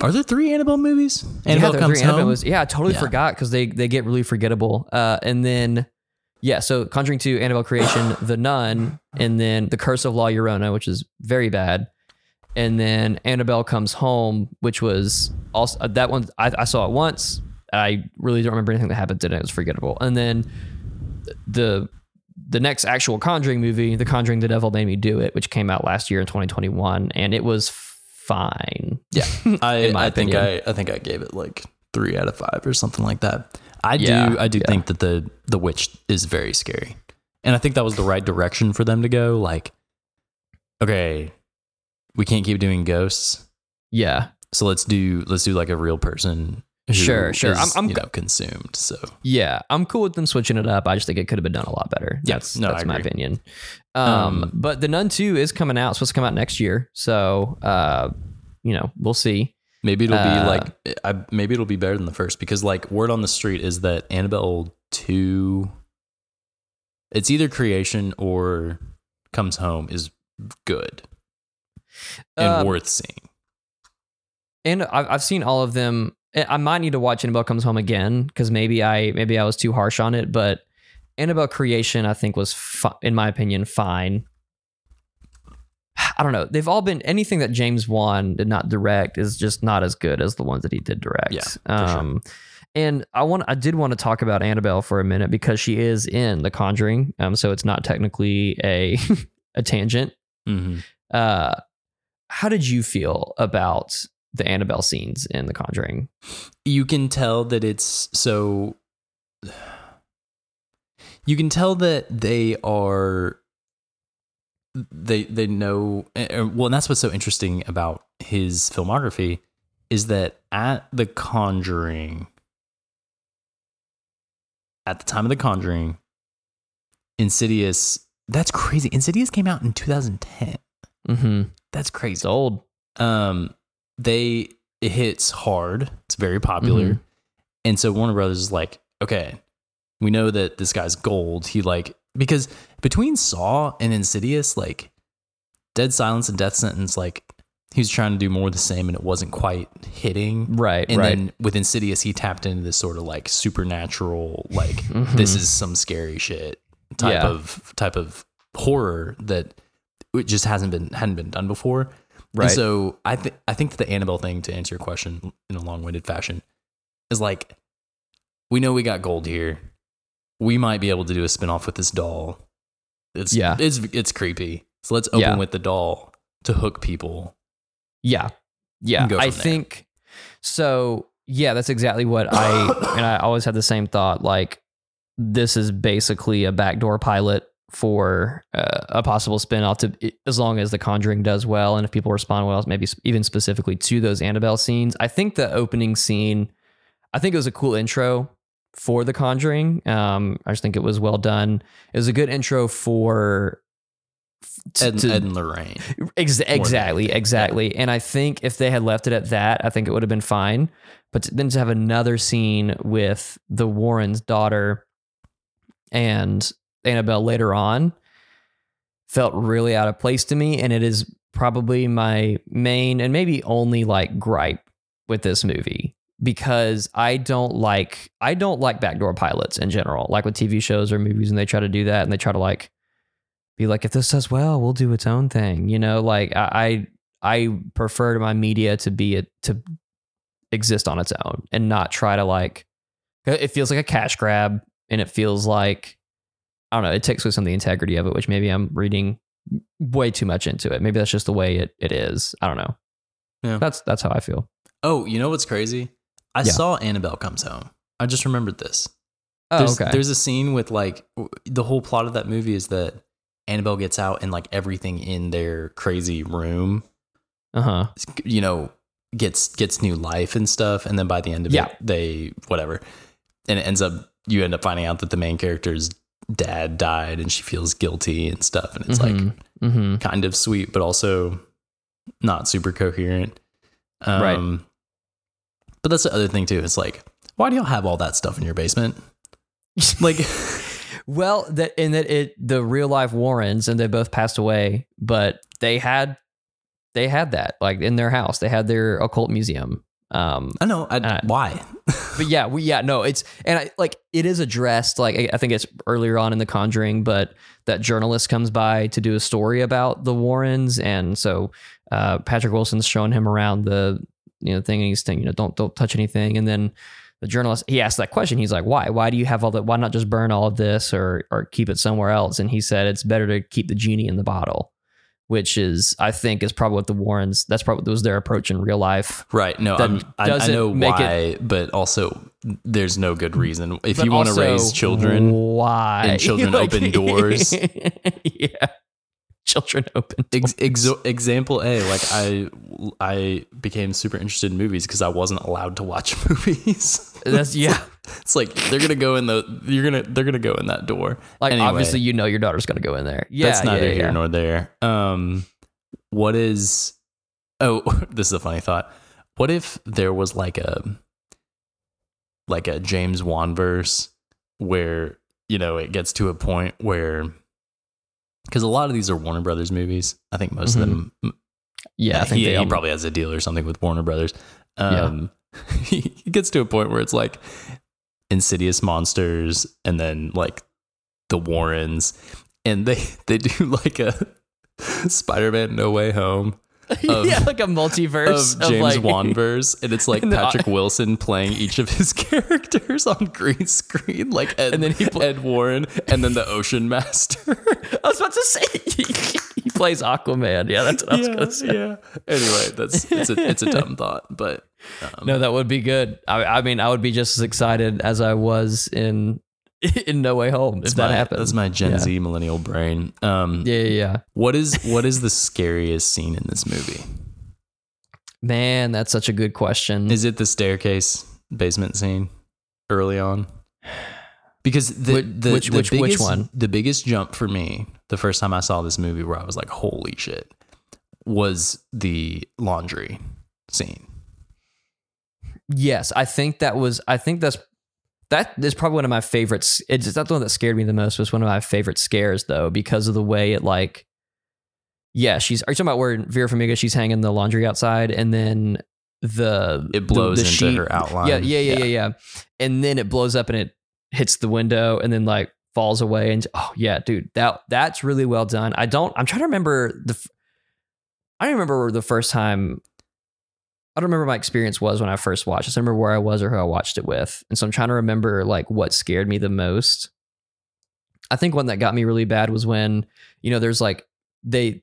Are there three Annabelle movies? yeah, Annabelle the comes home. was- yeah, I totally Yeah. forgot because they they get really forgettable. Uh, and then yeah, so Conjuring Two, Annabelle Creation, The Nun, and then The Curse of La Llorona, which is very bad. And then Annabelle Comes Home, which was also uh, that one I, I saw it once. I really don't remember anything that happened in it. It was forgettable. And then the the next actual Conjuring movie, The Conjuring: The Devil Made Me Do It, which came out last year in 2021, and it was fine. Yeah, I, I think I. I think I gave it like three out of five or something like that. I Yeah, do I do yeah. think that the the witch is very scary, and I think that was the right direction for them to go. Like, okay, we can't keep doing ghosts, Yeah, so let's do let's do like a real person. Sure, sure. is, I'm- I'm you know consumed. So Yeah, I'm cool with them switching it up. I just think it could have been done a lot better. Yeah, that's no, that's my opinion. Um, Um, but the Nun Two is coming out. It's supposed to come out next year. So, uh, you know, we'll see. maybe it'll Uh, be like I, maybe it'll be better than the first because like word on the street is that Annabelle two, it's either creation or comes home is good and Um, worth seeing. And I've I've seen all of them. I I might need to watch Annabelle Comes Home again because maybe I maybe I was too harsh on it. But Annabelle Creation, I think, was fi- in my opinion fine. I don't know. They've all been anything that James Wan did not direct is just not as good as the ones that he did direct. Yeah, for sure. Um, and I want I did want to talk about Annabelle for a minute because she is in The Conjuring. Um, so it's not technically a a tangent. hmm Uh, how did you feel about the Annabelle scenes in The Conjuring? You can tell that it's so. You can tell that they are. They they know eh, well, and that's what's so interesting about his filmography is that at The Conjuring, at the time of The Conjuring, Insidious. That's crazy. Insidious came out in 2010. Mm-hmm. That's crazy It's old. um they it hits hard it's very popular Mhm. and so warner brothers is like okay we know that this guy's gold he like because between saw and insidious like dead silence and death sentence like he was trying to do more of the same and it wasn't quite hitting Right. and right. then with insidious he tapped into this sort of like supernatural like Mhm. this is some scary shit type Yeah. of type of horror that it just hasn't been hadn't been done before. Right. And so I think I think that the Annabelle thing, to answer your question in a long-winded fashion, is like we know we got gold here. We might be able to do a spin-off with this doll. It's Yeah. it's it's creepy. So let's open Yeah. with the doll to hook people. Yeah. Yeah. I there. think so. Yeah, that's exactly what I, and I always had the same thought. Like, this is basically a backdoor pilot for uh, a possible spin-off to as long as the conjuring does well and if people respond well maybe even specifically to those annabelle scenes i think the opening scene i think it was a cool intro for the conjuring um i just think it was well done it was a good intro for Ed, to- Ed and Lorraine. Ex- exactly, exactly. And I think if they had left it at that, I think it would have been fine. But to- then to have another scene with the Warren's daughter and Annabelle later on felt really out of place to me. And it is probably my main and maybe only like gripe with this movie because I don't like I don't like backdoor pilots in general. Like with TV shows or movies and they try to do that and they try to like be like if this does well, we'll do its own thing. You know, like I I, prefer to my media to be it to exist on its own and not try to like it feels like a cash grab and it feels like I don't know, it takes away some of the integrity of it, which maybe I'm reading way too much into it. Maybe that's just the way it, it is. I don't know. Yeah. That's that's how I feel. Oh, you know what's crazy? I Yeah. saw Annabelle comes home. I just remembered this. Oh, There's, okay. there's a scene with like the whole plot of that movie is that Annabelle gets out and like everything in their crazy room, Uh huh. you know, gets gets new life and stuff. And then by the end of Yeah. it, they whatever, and it ends up you end up finding out that the main character's dad died and she feels guilty and stuff. And it's like mm-hmm. kind of sweet, but also not super coherent. Um, Right. But that's the other thing too. It's like, why do y'all have all that stuff in your basement? Like, Well, that in that it the real life Warrens and they both passed away, but they had they had that like in their house. They had their occult museum. Um, I know. I, Uh, why? But yeah, we yeah no, it's and I like it is addressed. Like I, think it's earlier on in The Conjuring, but that journalist comes by to do a story about the Warrens, and so uh, Patrick Wilson's showing him around the you know thing, and he's saying you know don't don't touch anything, and then the journalist he asked that question. He's like, why? Why do you have all that? Why not just burn all of this or or keep it somewhere else? And he said it's better to keep the genie in the bottle. Which is, I think, is probably what the Warrens. That's probably what was their approach in real life. Right. No, I, I know why, but also there's no good reason. If you want to raise children, why and children open doors. yeah, children open. ex- ex- example A, like I, I became super interested in movies because I wasn't allowed to watch movies. That's yeah. it's like they're gonna go in the, you're gonna, they're gonna go in that door. Like Anyway. obviously, you know your daughter's gonna go in there. Yeah, That's neither yeah, here yeah. nor there. Um, what is? Oh, this is a funny thought. What if there was like a, like a James Wan verse where you know it gets to a point where, because a lot of these are Warner Brothers movies. I think most of them. Yeah, I think he, they he probably has a deal or something with Warner Brothers. Yeah. Um, he gets to a point where it's like insidious monsters and then like the Warrens, and they they do like a Spider-Man No Way Home of- yeah, like a multiverse of of, James like, Wan verse, and it's like And the- Patrick Wilson playing each of his characters on green screen, like Ed, And then he pl- Ed Warren, and then the Ocean Master. I was about to say he plays Aquaman. Yeah, that's what I was gonna say. yeah. Anyway, that's it's a it's a dumb thought, but um, No, that would be good. I, I mean, I would be just as excited as I was in in No Way Home if that my, happened. That's my Gen Yeah. Z millennial brain. Um, yeah, yeah, yeah. what is what is the scariest scene in this movie? Man, that's such a good question. Is it the staircase basement scene early on? Because the Which- the, which- the which- which one? The biggest jump for me the first time I saw this movie, where I was like, "Holy shit!" was the laundry scene. Yes, I think that was. I think that's that is probably one of my favorites. It's that's the one that scared me the most. Was one of my favorite scares though because of the way it like. Yeah, she's. Are you talking about where Vera Farmiga she's hanging the laundry outside and then the It blows the, the into sheet- her outline. Yeah, yeah, yeah, yeah, yeah. And then it blows up and it hits the window and then like falls away and oh yeah, dude, that that's really well done. I don't. I'm trying to remember the. I remember the first time. I don't remember my experience was when I first watched. it. I don't remember where I was or who I watched it with, and so I'm trying to remember like what scared me the most. I think one that got me really bad was when you know there's like they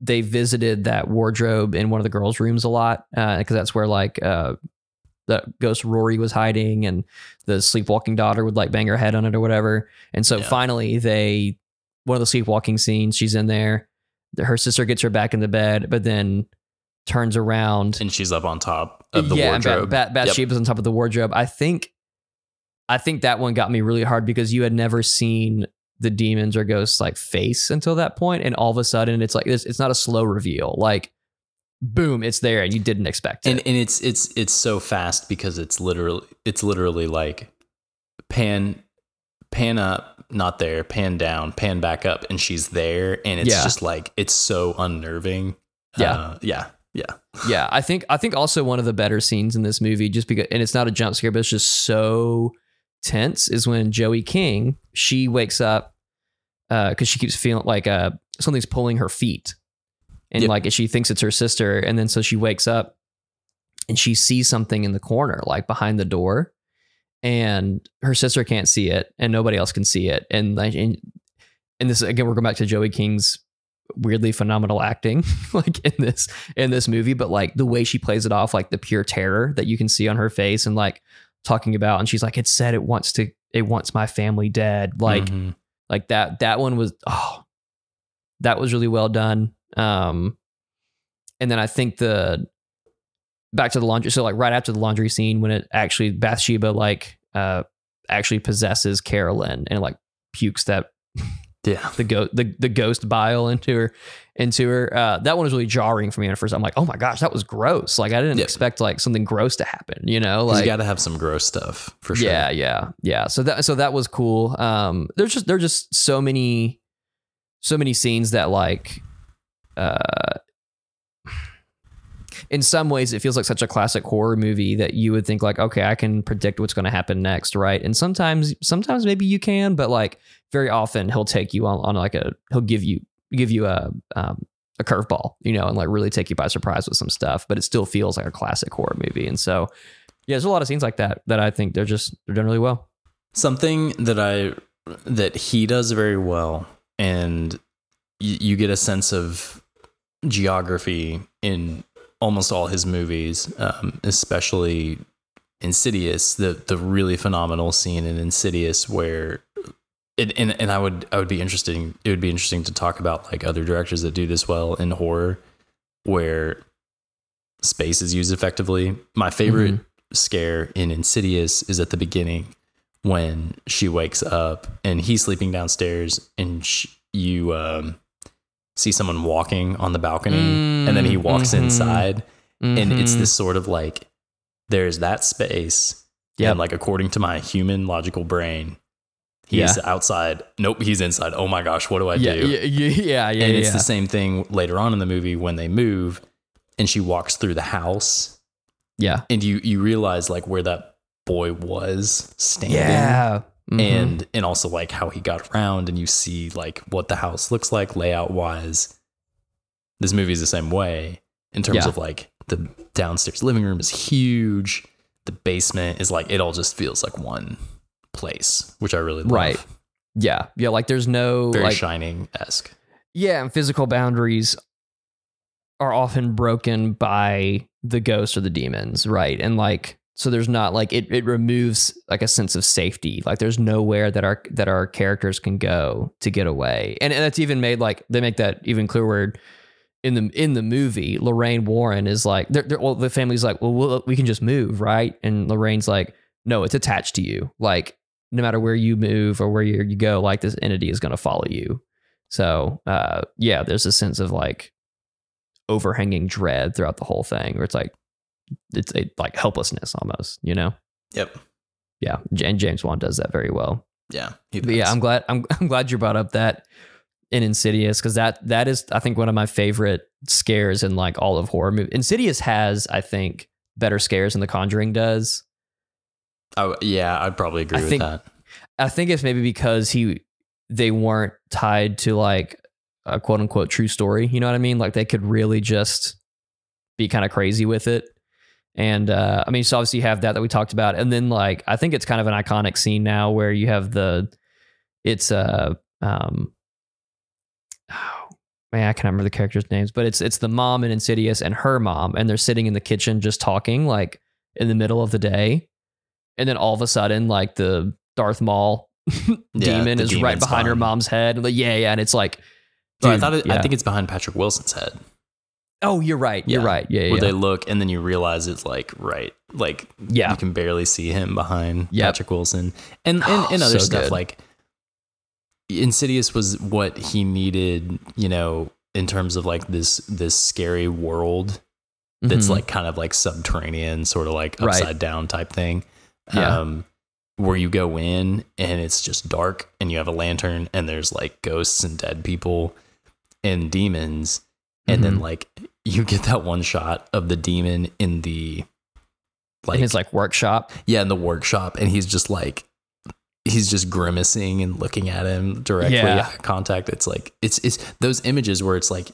they visited that wardrobe in one of the girls' rooms a lot because that's where like uh, the ghost Rory was hiding, and the sleepwalking daughter would like bang her head on it or whatever. And so Yeah. finally, they one of the sleepwalking scenes, she's in there. Her sister gets her back in the bed, but then turns around and she's up on top of the yeah, wardrobe. Bat, Bat, Yep. Bathsheba's on top of the wardrobe. I think, I think that one got me really hard because you had never seen the demons or ghosts like face until that point, and all of a sudden it's like it's, it's not a slow reveal. Like, boom, it's there, and you didn't expect it. and and it's it's it's so fast because it's literally it's literally like pan pan up not there pan down pan back up and she's there and it's Yeah. just like it's so unnerving Yeah. Uh, yeah yeah. Yeah, I think I think also one of the better scenes in this movie, just because, and it's not a jump scare, but it's just so tense, is when Joey King she wakes up because she keeps feeling like uh something's pulling her feet, and Yep. like she thinks it's her sister, and then so she wakes up and she sees something in the corner, like behind the door, and her sister can't see it, and nobody else can see it, and like and, and this again we're going back to Joey King's weirdly phenomenal acting like in this in this movie but like the way she plays it off like the pure terror that you can see on her face and like talking about and she's like it said it wants to it wants my family dead like Mhm. like that that one was oh that was really well done um and then i think the back to the laundry so like right after the laundry scene when it actually bathsheba like uh actually possesses carolyn and like pukes that yeah. the go the, the ghost bile into her into her uh that one was really jarring for me at first i'm like oh my gosh that was gross like i didn't Yeah. expect like something gross to happen you know, like you got to have some gross stuff for sure. yeah, yeah, yeah. So that so that was cool. Um, there's just there's just so many, so many scenes that like, uh, in some ways it feels like such a classic horror movie that you would think like, okay, I can predict what's going to happen next, right? And sometimes, sometimes maybe you can, but like very often he'll take you on, on like a he'll give you give you a um, a curveball, you know, and like really take you by surprise with some stuff, but it still feels like a classic horror movie. And so, yeah, there's a lot of scenes like that that I think they're just they're done really well. Something that I that he does very well, and you, you get a sense of geography in almost all his movies, um, especially Insidious. The the really phenomenal scene in Insidious where. It, and and I would I would be interesting. It would be interesting to talk about like other directors that do this well in horror, where space is used effectively. My favorite scare in Insidious is at the beginning when she wakes up and he's sleeping downstairs and sh- you um, see someone walking on the balcony and then he walks Mhm. inside and it's this sort of like there's that space Yep. and like according to my human logical brain he's outside. Nope he's inside. Oh my gosh what do i yeah, do? yeah, yeah, yeah, yeah, and it's the same thing later on in the movie when they move and she walks through the house. Yeah, and you you realize like where that boy was standing. Yeah, Mhm. and and also like how he got around and you see like what the house looks like layout wise this movie is the same way in terms Yeah. of like the downstairs living room is huge. The basement is like it all just feels like one place which i really love Right. yeah, yeah. Like there's no very like shining-esque yeah, and physical boundaries are often broken by the ghosts or the demons, right? And like so there's not like it it removes like a sense of safety. Like there's nowhere that our that our characters can go to get away. And, and that's even made like they make that even clearer in the in the movie. Lorraine Warren is like they're, they're, well the family's like, "Well, we'll we can just move, right?" And Lorraine's like, "No, it's attached to you. Like no matter where you move or where you go, like this entity is going to follow you." So uh, yeah, there's a sense of like overhanging dread throughout the whole thing, where it's like it's a, like helplessness almost, you know? yep Yeah, and James Wan does that very well. yeah yeah. I'm glad I'm I'm glad you brought up that in Insidious because that that is I think one of my favorite scares in like all of horror movies. Insidious has I think better scares than The Conjuring does. I, yeah i'd probably agree I with think- that I think it's maybe because he they weren't tied to like a quote unquote true story. You know what I mean? Like they could really just be kind of crazy with it. And uh, I mean, so obviously you have that that we talked about, and then like I think it's kind of an iconic scene now where you have the it's uh um oh man I can't remember the characters' names, but it's it's the mom in Insidious and her mom, and they're sitting in the kitchen just talking like in the middle of the day, and then all of a sudden like the Darth Maul demon the is right behind her mom's head. Like, yeah, yeah, and it's like, Oh, I thought it, I think it's behind Patrick Wilson's head. oh, you're right, you're Yeah. right, yeah, Where yeah, they look and then you realize it's like right, like yeah, you can barely see him behind Yep. Patrick Wilson, and and, Oh, and other so stuff good. like Insidious was what he needed, you know, in terms of like this this scary world that's Mhm. like kind of like subterranean, sort of like Right. upside down type thing. Yeah. Um, where you go in and it's just dark and you have a lantern and there's like ghosts and dead people and demons. And then Mhm. like you get that one shot of the demon in the like in his like workshop. yeah, in the workshop, and he's just like he's just grimacing and looking at him directly Yeah. contact. It's like it's it's those images where it's like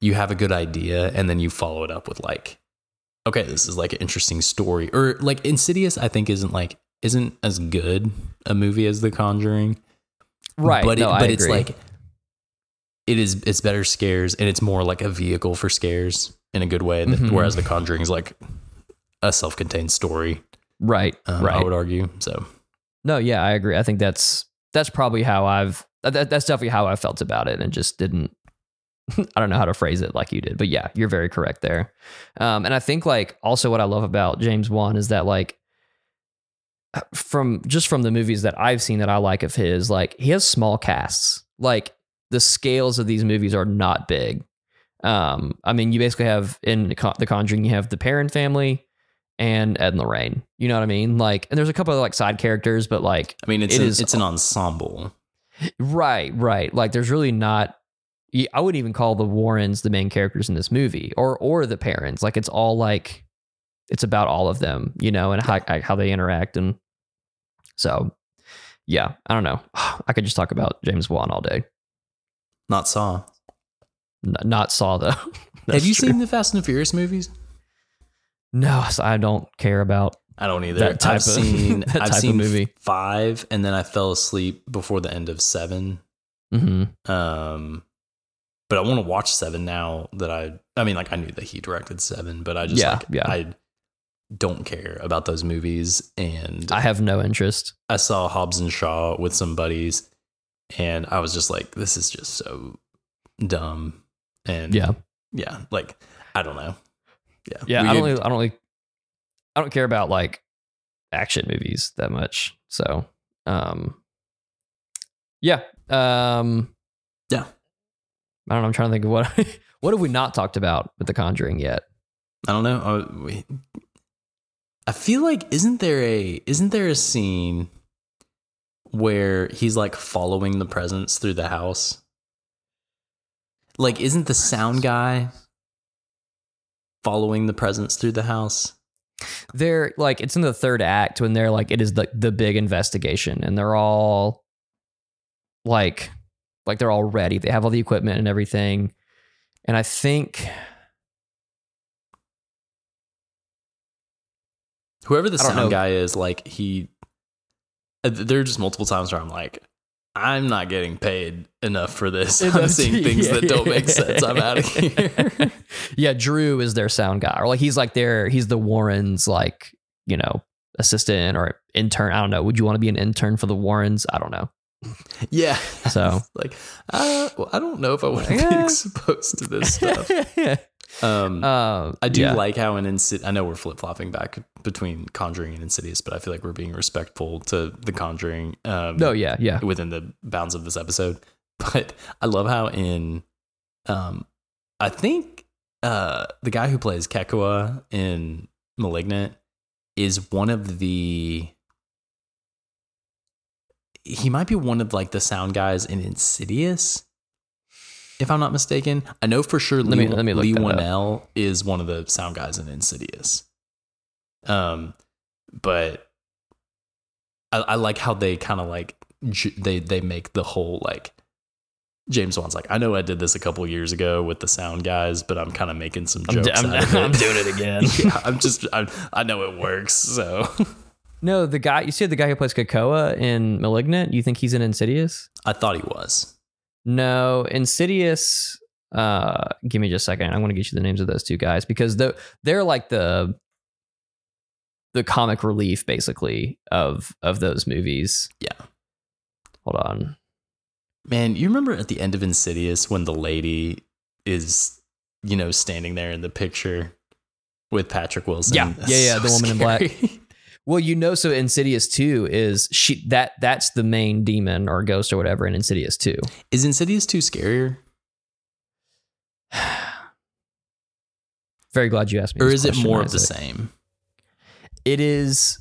you have a good idea and then you follow it up with like, okay, this is like an interesting story. Or like Insidious, I think isn't like isn't as good a movie as The Conjuring. Right, But it, no, I but it's like it is it's better scares and it's more like a vehicle for scares in a good way. Mhm. Whereas The Conjuring is like a self-contained story. Right. Um, right. I would argue. So No, yeah, I agree. I think that's that's probably how I've that, that's definitely how I felt about it, and just didn't. I don't know how to phrase it like you did, but yeah, you're very correct there. Um, and I think like also what I love about James Wan is that like from just from the movies that I've seen that I like of his, like he has small casts. Like the scales of these movies are not big. Um, I mean, you basically have in The Conjuring, you have the Perron family and Ed and Lorraine. You know what I mean? Like, and there's a couple of like side characters, but like, I mean, it's It an, is- it's an ensemble. right, right. Like, there's really not. I wouldn't even call the Warrens the main characters in this movie, or or the parents. Like, it's all like, it's about all of them, you know, and how how they interact, and so, yeah. I don't know. I could just talk about James Wan all day. Not Saw. N- not Saw though. Have you true. seen the Fast and the Furious movies? No, so I don't care about. I don't either. That type I've of- seen that I've type of seen movie. five, and then I fell asleep before the end of seven. hmm Um, but I want to watch seven now that I. I mean, like I knew that he directed seven, but I just Yeah, like yeah. I don't care about those movies, and I have no interest. I saw Hobbs and Shaw with some buddies, and I was just like, this is just so dumb. And Yeah. yeah, like I don't know. Yeah, Yeah, We I don't. Really, I don't. Really, I don't care about like action movies that much. So, um, yeah, um. I don't know. I'm trying to think of what what have we not talked about with The Conjuring yet? I don't know. Uh, I feel like isn't there a isn't there a scene where he's like following the presence through the house? Like, isn't the sound guy following the presence through the house? They're like it's in the third act when they're like it is the the big investigation, and they're all like like they're all ready. They have all the equipment and everything, and I think Whoever the sound guy is, like he, uh, there are just multiple times where I'm like, I'm not getting paid enough for this. I'm seeing things yeah, that don't make sense. I'm out of here. yeah, Drew is their sound guy, or like he's like their he's the Warrens like you know assistant or intern. I don't know. Would you want to be an intern for the Warrens? I don't know. Yeah. So like, uh, well, I don't know if I want to be exposed to this stuff. Um, uh, I do yeah. like how in Insidious, I know we're flip flopping back between Conjuring and Insidious, but I feel like we're being respectful to the Conjuring. Um, No, yeah, yeah. within the bounds of this episode. But I love how in, um, I think uh, the guy who plays Kekoa in *Malignant* is one of the. He might be one of like the sound guys in *Insidious*, if I'm not mistaken. I know for sure Let Lee, me- let me Lee up. Is one of the sound guys in *Insidious*. Um, but I, I like how they kind of like they they make the whole like James Wan's like I know I did this a couple years ago with the sound guys, but I'm kind of making some I'm, jokes. I'm, it. I'm doing it again. yeah, I'm just I'm, I know it works. So no, the guy you see the guy who plays Kekoa in *Malignant*. You think he's in *Insidious*? I thought he was. No, Insidious. Uh, give me just a second. I want to get you the names of those two guys because they're they're like the the comic relief basically of of those movies. Yeah. Hold on. Man, you remember at the end of Insidious when the lady is, you know, standing there in the picture with Patrick Wilson? Yeah. That's Yeah, yeah, the woman in black. Well, you know, so Insidious two is she that that's the main demon or ghost or whatever in Insidious two. Is Insidious too scarier, Very glad you asked me. or is it question, more of the same? It is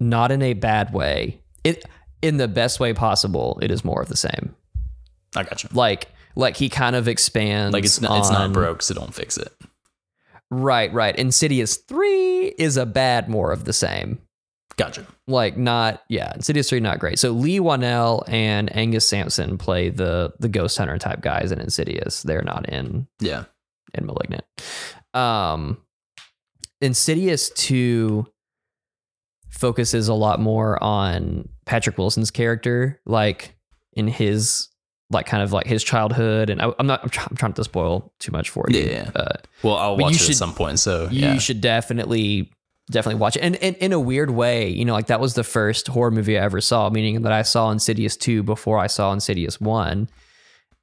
not in a bad way. It in the best way possible. It is more of the same. I got you. Like like he kind of expands. Like it's not, it's not broke, so don't fix it. Right, right. Insidious three is a bad more of the same. Gotcha. Like not yeah. Insidious three not great. So Leigh Whannell and Angus Sampson play the the ghost hunter type guys in Insidious. They're not in Yeah. in Malignant. Um, Insidious 2 focuses a lot more on Patrick Wilson's character, like in his like kind of like his childhood. And I, I'm not I'm, try, I'm trying not to spoil too much for you. Yeah. Uh, Well, I'll watch you it should- at some point. So yeah. you should definitely definitely watch it. And, and in a weird way, you know, like that was the first horror movie I ever saw, meaning that I saw Insidious 2 before I saw Insidious 1.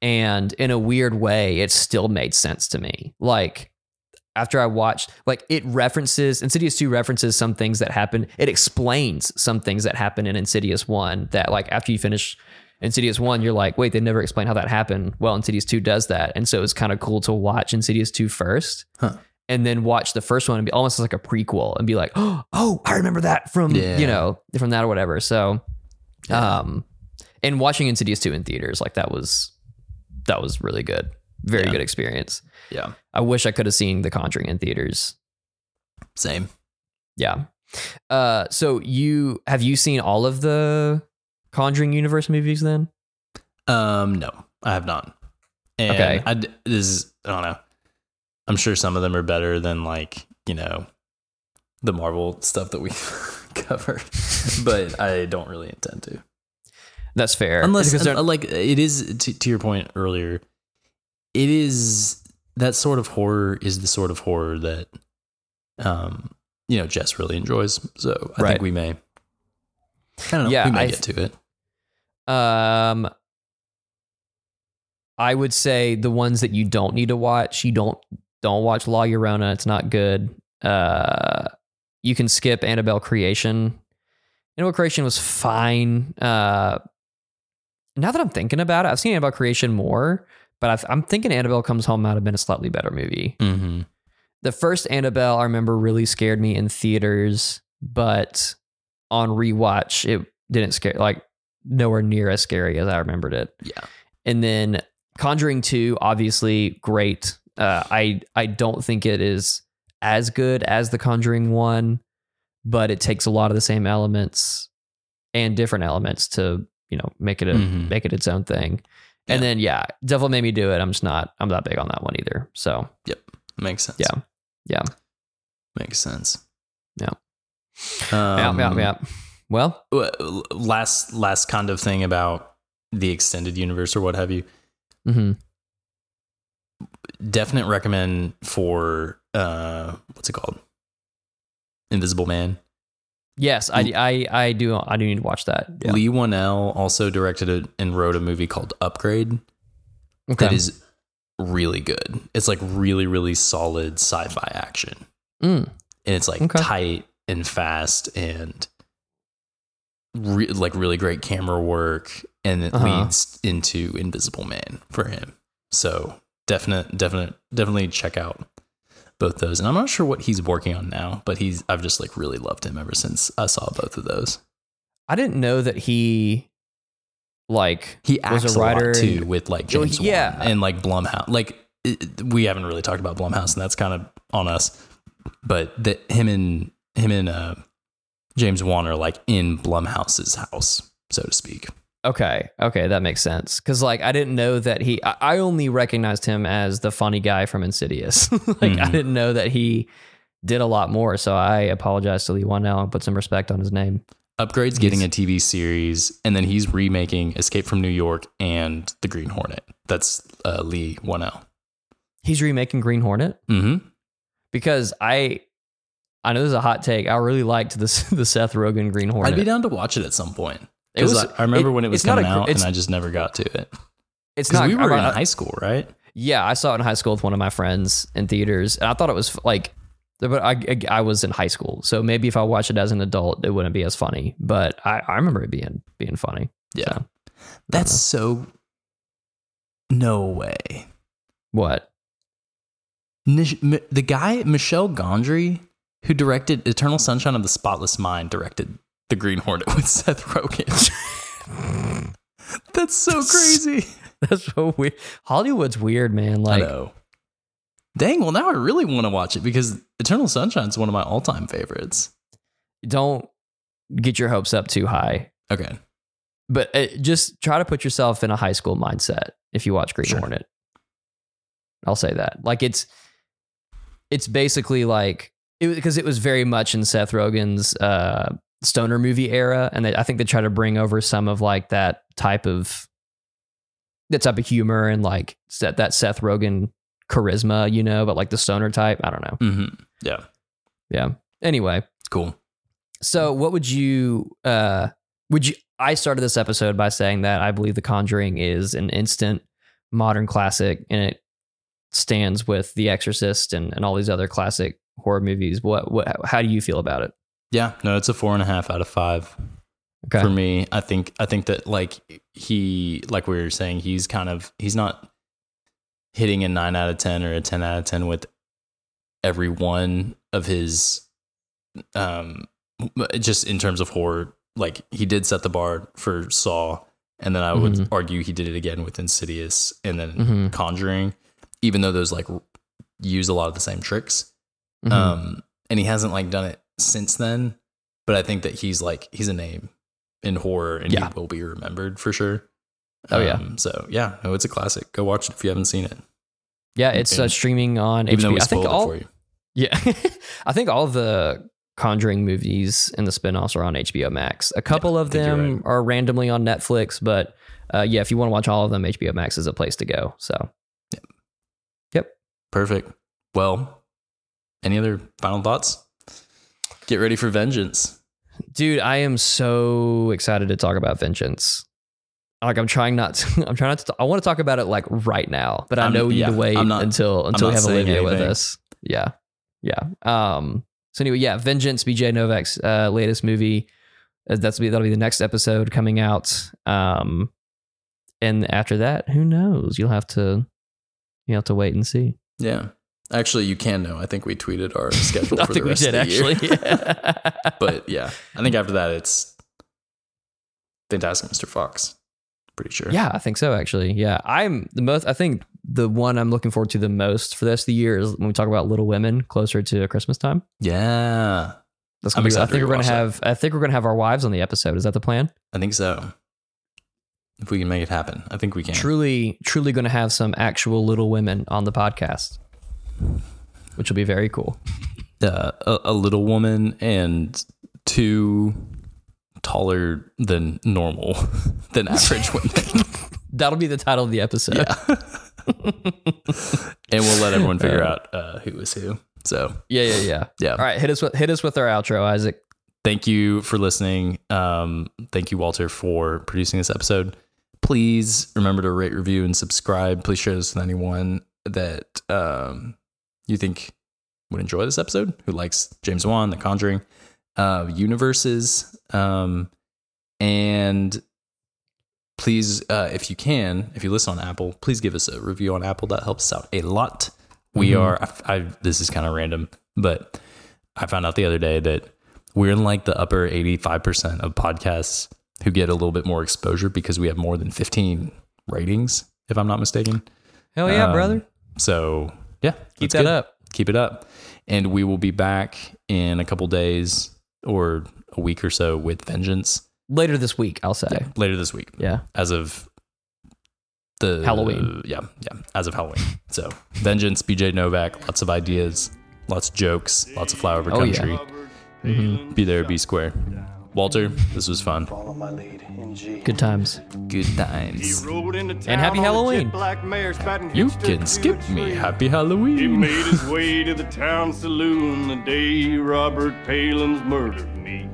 And in a weird way, it still made sense to me. Like after I watched, like it references Insidious 2 references some things that happen. It explains some things that happen in Insidious 1 that like after you finish Insidious 1, you're like, wait, they never explain how that happened. Well, Insidious 2 does that. And so it's kind of cool to watch Insidious 2 first Huh. and then watch the first one and be almost like a prequel and be like, oh, I remember that from, Yeah. you know, from that or whatever. So, Yeah. um, and watching Insidious 2 in theaters, like that was, that was really good. Very Yeah. good experience. yeah, I wish I could have seen The Conjuring in theaters. same. Yeah. Uh, so you, have you seen all of the Conjuring universe movies then? Um, no, I have not. And Okay. I d- this is I don't know. I'm sure some of them are better than like you know the Marvel stuff that we covered, but I don't really intend to. That's fair. Unless like it is to, to your point earlier, it is that sort of horror is the sort of horror that um you know Jess really enjoys. So I Right. think we may. I don't know. Yeah, we may I get to it. Um, I would say the ones that you don't need to watch. You don't don't watch La Llorona. It's not good. Uh, you can skip Annabelle Creation. Annabelle Creation was fine. Uh, now that I'm thinking about it, I've seen Annabelle Creation more, but I've, I'm thinking Annabelle Comes Home might have been a slightly better movie. Mm-hmm. The first Annabelle I remember really scared me in theaters, but on rewatch it didn't scare like nowhere near as scary as I remembered it. Yeah. And then Conjuring 2 obviously great. Uh, I I don't think it is as good as the Conjuring 1, but it takes a lot of the same elements and different elements to, you know, make it a Mhm. make it its own thing. Yeah. And then yeah, Devil Made Me Do It. I'm just not I'm not big on that one either. So, Yep. Makes sense. Yeah. Yeah. Makes sense. Yeah. Um, yeah, yeah, yeah. Well, Last last kind of thing about the extended universe or what have you. Mm-hmm. Definite recommend for uh what's it called? Invisible Man. yes, I, I I do I do need to watch that. Yeah. Leigh Whannell also directed a, and wrote a movie called Upgrade Okay. that is really good. It's like really really solid sci-fi action. Mm. and it's like Okay. tight and fast and re- like really great camera work and it Uh-huh. leads into invisible man for him. So definite definite definitely check out both those. And i'm not sure what he's working on now but he's i've just like really loved him ever since i saw both of those. I didn't know that he like he Was a acts a, writer lot too and- with like james yeah. Wan and like blumhouse. Like it, we haven't really talked about blumhouse and that's kind of on us. But that him and him and uh james wan are like in blumhouse's house so to speak okay, okay, that makes sense. Cause like I didn't know that he I, I only recognized him as the funny guy from Insidious. like I Mhm. didn't know that he did a lot more. So I apologize to Leigh Whannell and put some respect on his name. upgrades getting a tv series and then he's remaking escape from new york and the green hornet that's uh Leigh Whannell. He's remaking Green Hornet mm-hmm because I I know this is a hot take. I really liked this the Seth Rogen Green Hornet. i'd be down to watch it at some point It was- I, I remember it- when it was coming a out and i just never got to it it's not. we were I'm in high school right Yeah, I saw it in high school with one of my friends in theaters, and I thought it was like, but I, I, I was in high school, so maybe if I watched it as an adult, it wouldn't be as funny. But I, I remember it being being funny. yeah So, that's so no way what? Nish, M- the guy Michel Gondry, who directed Eternal Sunshine of the Spotless Mind, directed The Green Hornet with Seth Rogen. That's so crazy. That's so weird. Hollywood's weird, man. I Like, know. Dang. Well, now I really want to watch it because Eternal Sunshine is one of my all-time favorites. don't get your hopes up too high, Okay. but uh, just try to put yourself in a high school mindset if you watch Green Sure. Hornet. I'll say that. Like it's it's basically like because it was very much in Seth Rogen's uh, stoner movie era, and they, I think they try to bring over some of like that type of the type of humor and like that that Seth Rogen charisma, you know, but like the stoner type. I don't know. hmm Yeah. Yeah. Anyway, Cool. so what would you uh would you I started this episode by saying that I believe The Conjuring is an instant modern classic and it stands with The Exorcist and, and all these other classic horror movies. What what how do you feel about it? Yeah. No, it's a four and a half out of five. Okay. for me i think i think that like he like we were saying he's kind of he's not hitting a 9 out of 10 or a 10 out of 10 with every one of his um just in terms of horror like he did set the bar for saw and then i would Mhm. argue he did it again with insidious and then Mhm. conjuring even though those like r- use a lot of the same tricks Mhm. um and he hasn't like done it since then but i think that he's like he's a name in horror and Yeah. he will be remembered for sure Oh, yeah. Um, so yeah no it's a classic go watch it if you haven't seen it yeah, it's uh, streaming on even though HBO. I think all it for you Yeah. I think all the Conjuring movies and the spin-offs are on HBO Max. A couple of think you're them are randomly on Netflix, but uh, yeah, if you want to watch all of them, HBO Max is a place to go. So yep. yep. perfect well any other final thoughts get ready for vengeance dude, I am so excited to talk about Vengeance. Like I'm trying not to, I'm trying not to, I want to talk about it like right now, but I I'm- know we yeah, need to wait not- until, until we have Olivia with us. Yeah. Yeah. Um, so anyway, yeah, Vengeance, BJ Novak's uh, latest movie. Uh, That's be that'll be the next episode coming out. Um, and after that, who knows? You'll have to you have to wait and see. yeah actually you can know i think we tweeted our schedule I for think the we rest did of the year. actually. but yeah i think after that it's fantastic mr fox pretty sure yeah, I think so. Actually, yeah, I'm the most. I think the one I'm looking forward to the most for the rest of the year is when we talk about Little Women closer to Christmas time. yeah That's I'm gonna be, I think we're gonna rewatch that. have. I think we're gonna have our wives on the episode. Is that the plan? i think so if we can make it happen i think we can Truly, truly gonna have some actual Little Women on the podcast, which will be very cool. uh, a, a little woman and two taller than normal than average women That'll be the title of the episode. and we'll let everyone figure out uh, who is who so yeah, yeah, yeah. yeah All right, hit us with hit us with our outro, Isaac. thank you for listening um, thank you walter for producing this episode please remember to rate review and subscribe please share this with anyone that um, you think would enjoy this episode who likes james wan the conjuring uh, universes um, and please uh, if you can if you listen on apple please give us a review on apple that helps us out a lot we Mhm. are I, I this is kind of random but i found out the other day that we're in like the upper 85% of podcasts who get a little bit more exposure because we have more than 15 ratings if i'm not mistaken Hell yeah, Um, brother. so yeah Keep that good. up. keep it up and we will be back in a couple days or a week or so with vengeance Later this week, I'll say. later this week Yeah. as of the Halloween. yeah yeah as of halloween so vengeance bj novak lots of ideas lots of jokes lots of flyover Oh, yeah. country Mhm. be there be square walter this was fun Follow my lead in G. Good times. good times And happy Halloween. you can skip me happy Halloween. He made his way to the town saloon the day Robert Palin's murdered me.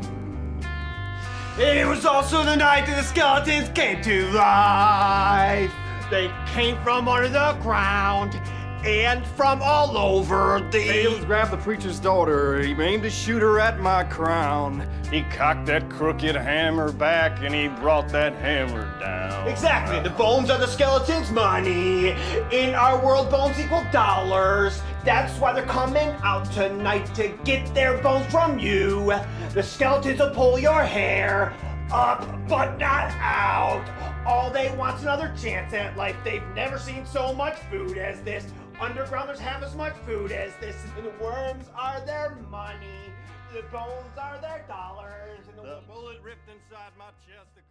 It was also the night that the skeletons came to life. They came from under the ground and from all over the. Palins grabbed the preacher's daughter. He aimed to shoot her at my crown. He cocked that crooked hammer back and he brought that hammer down. Exactly, the bones are the skeletons' money. In our world, bones equal dollars. That's why they're coming out tonight to get their bones from you. The skeletons will pull your hair up, but not out. All they want's another chance at life. They've never seen so much food as this. Undergrounders have as much food as this. And the worms are their money. The bones are their dollars. And the The bullet ripped inside my chest.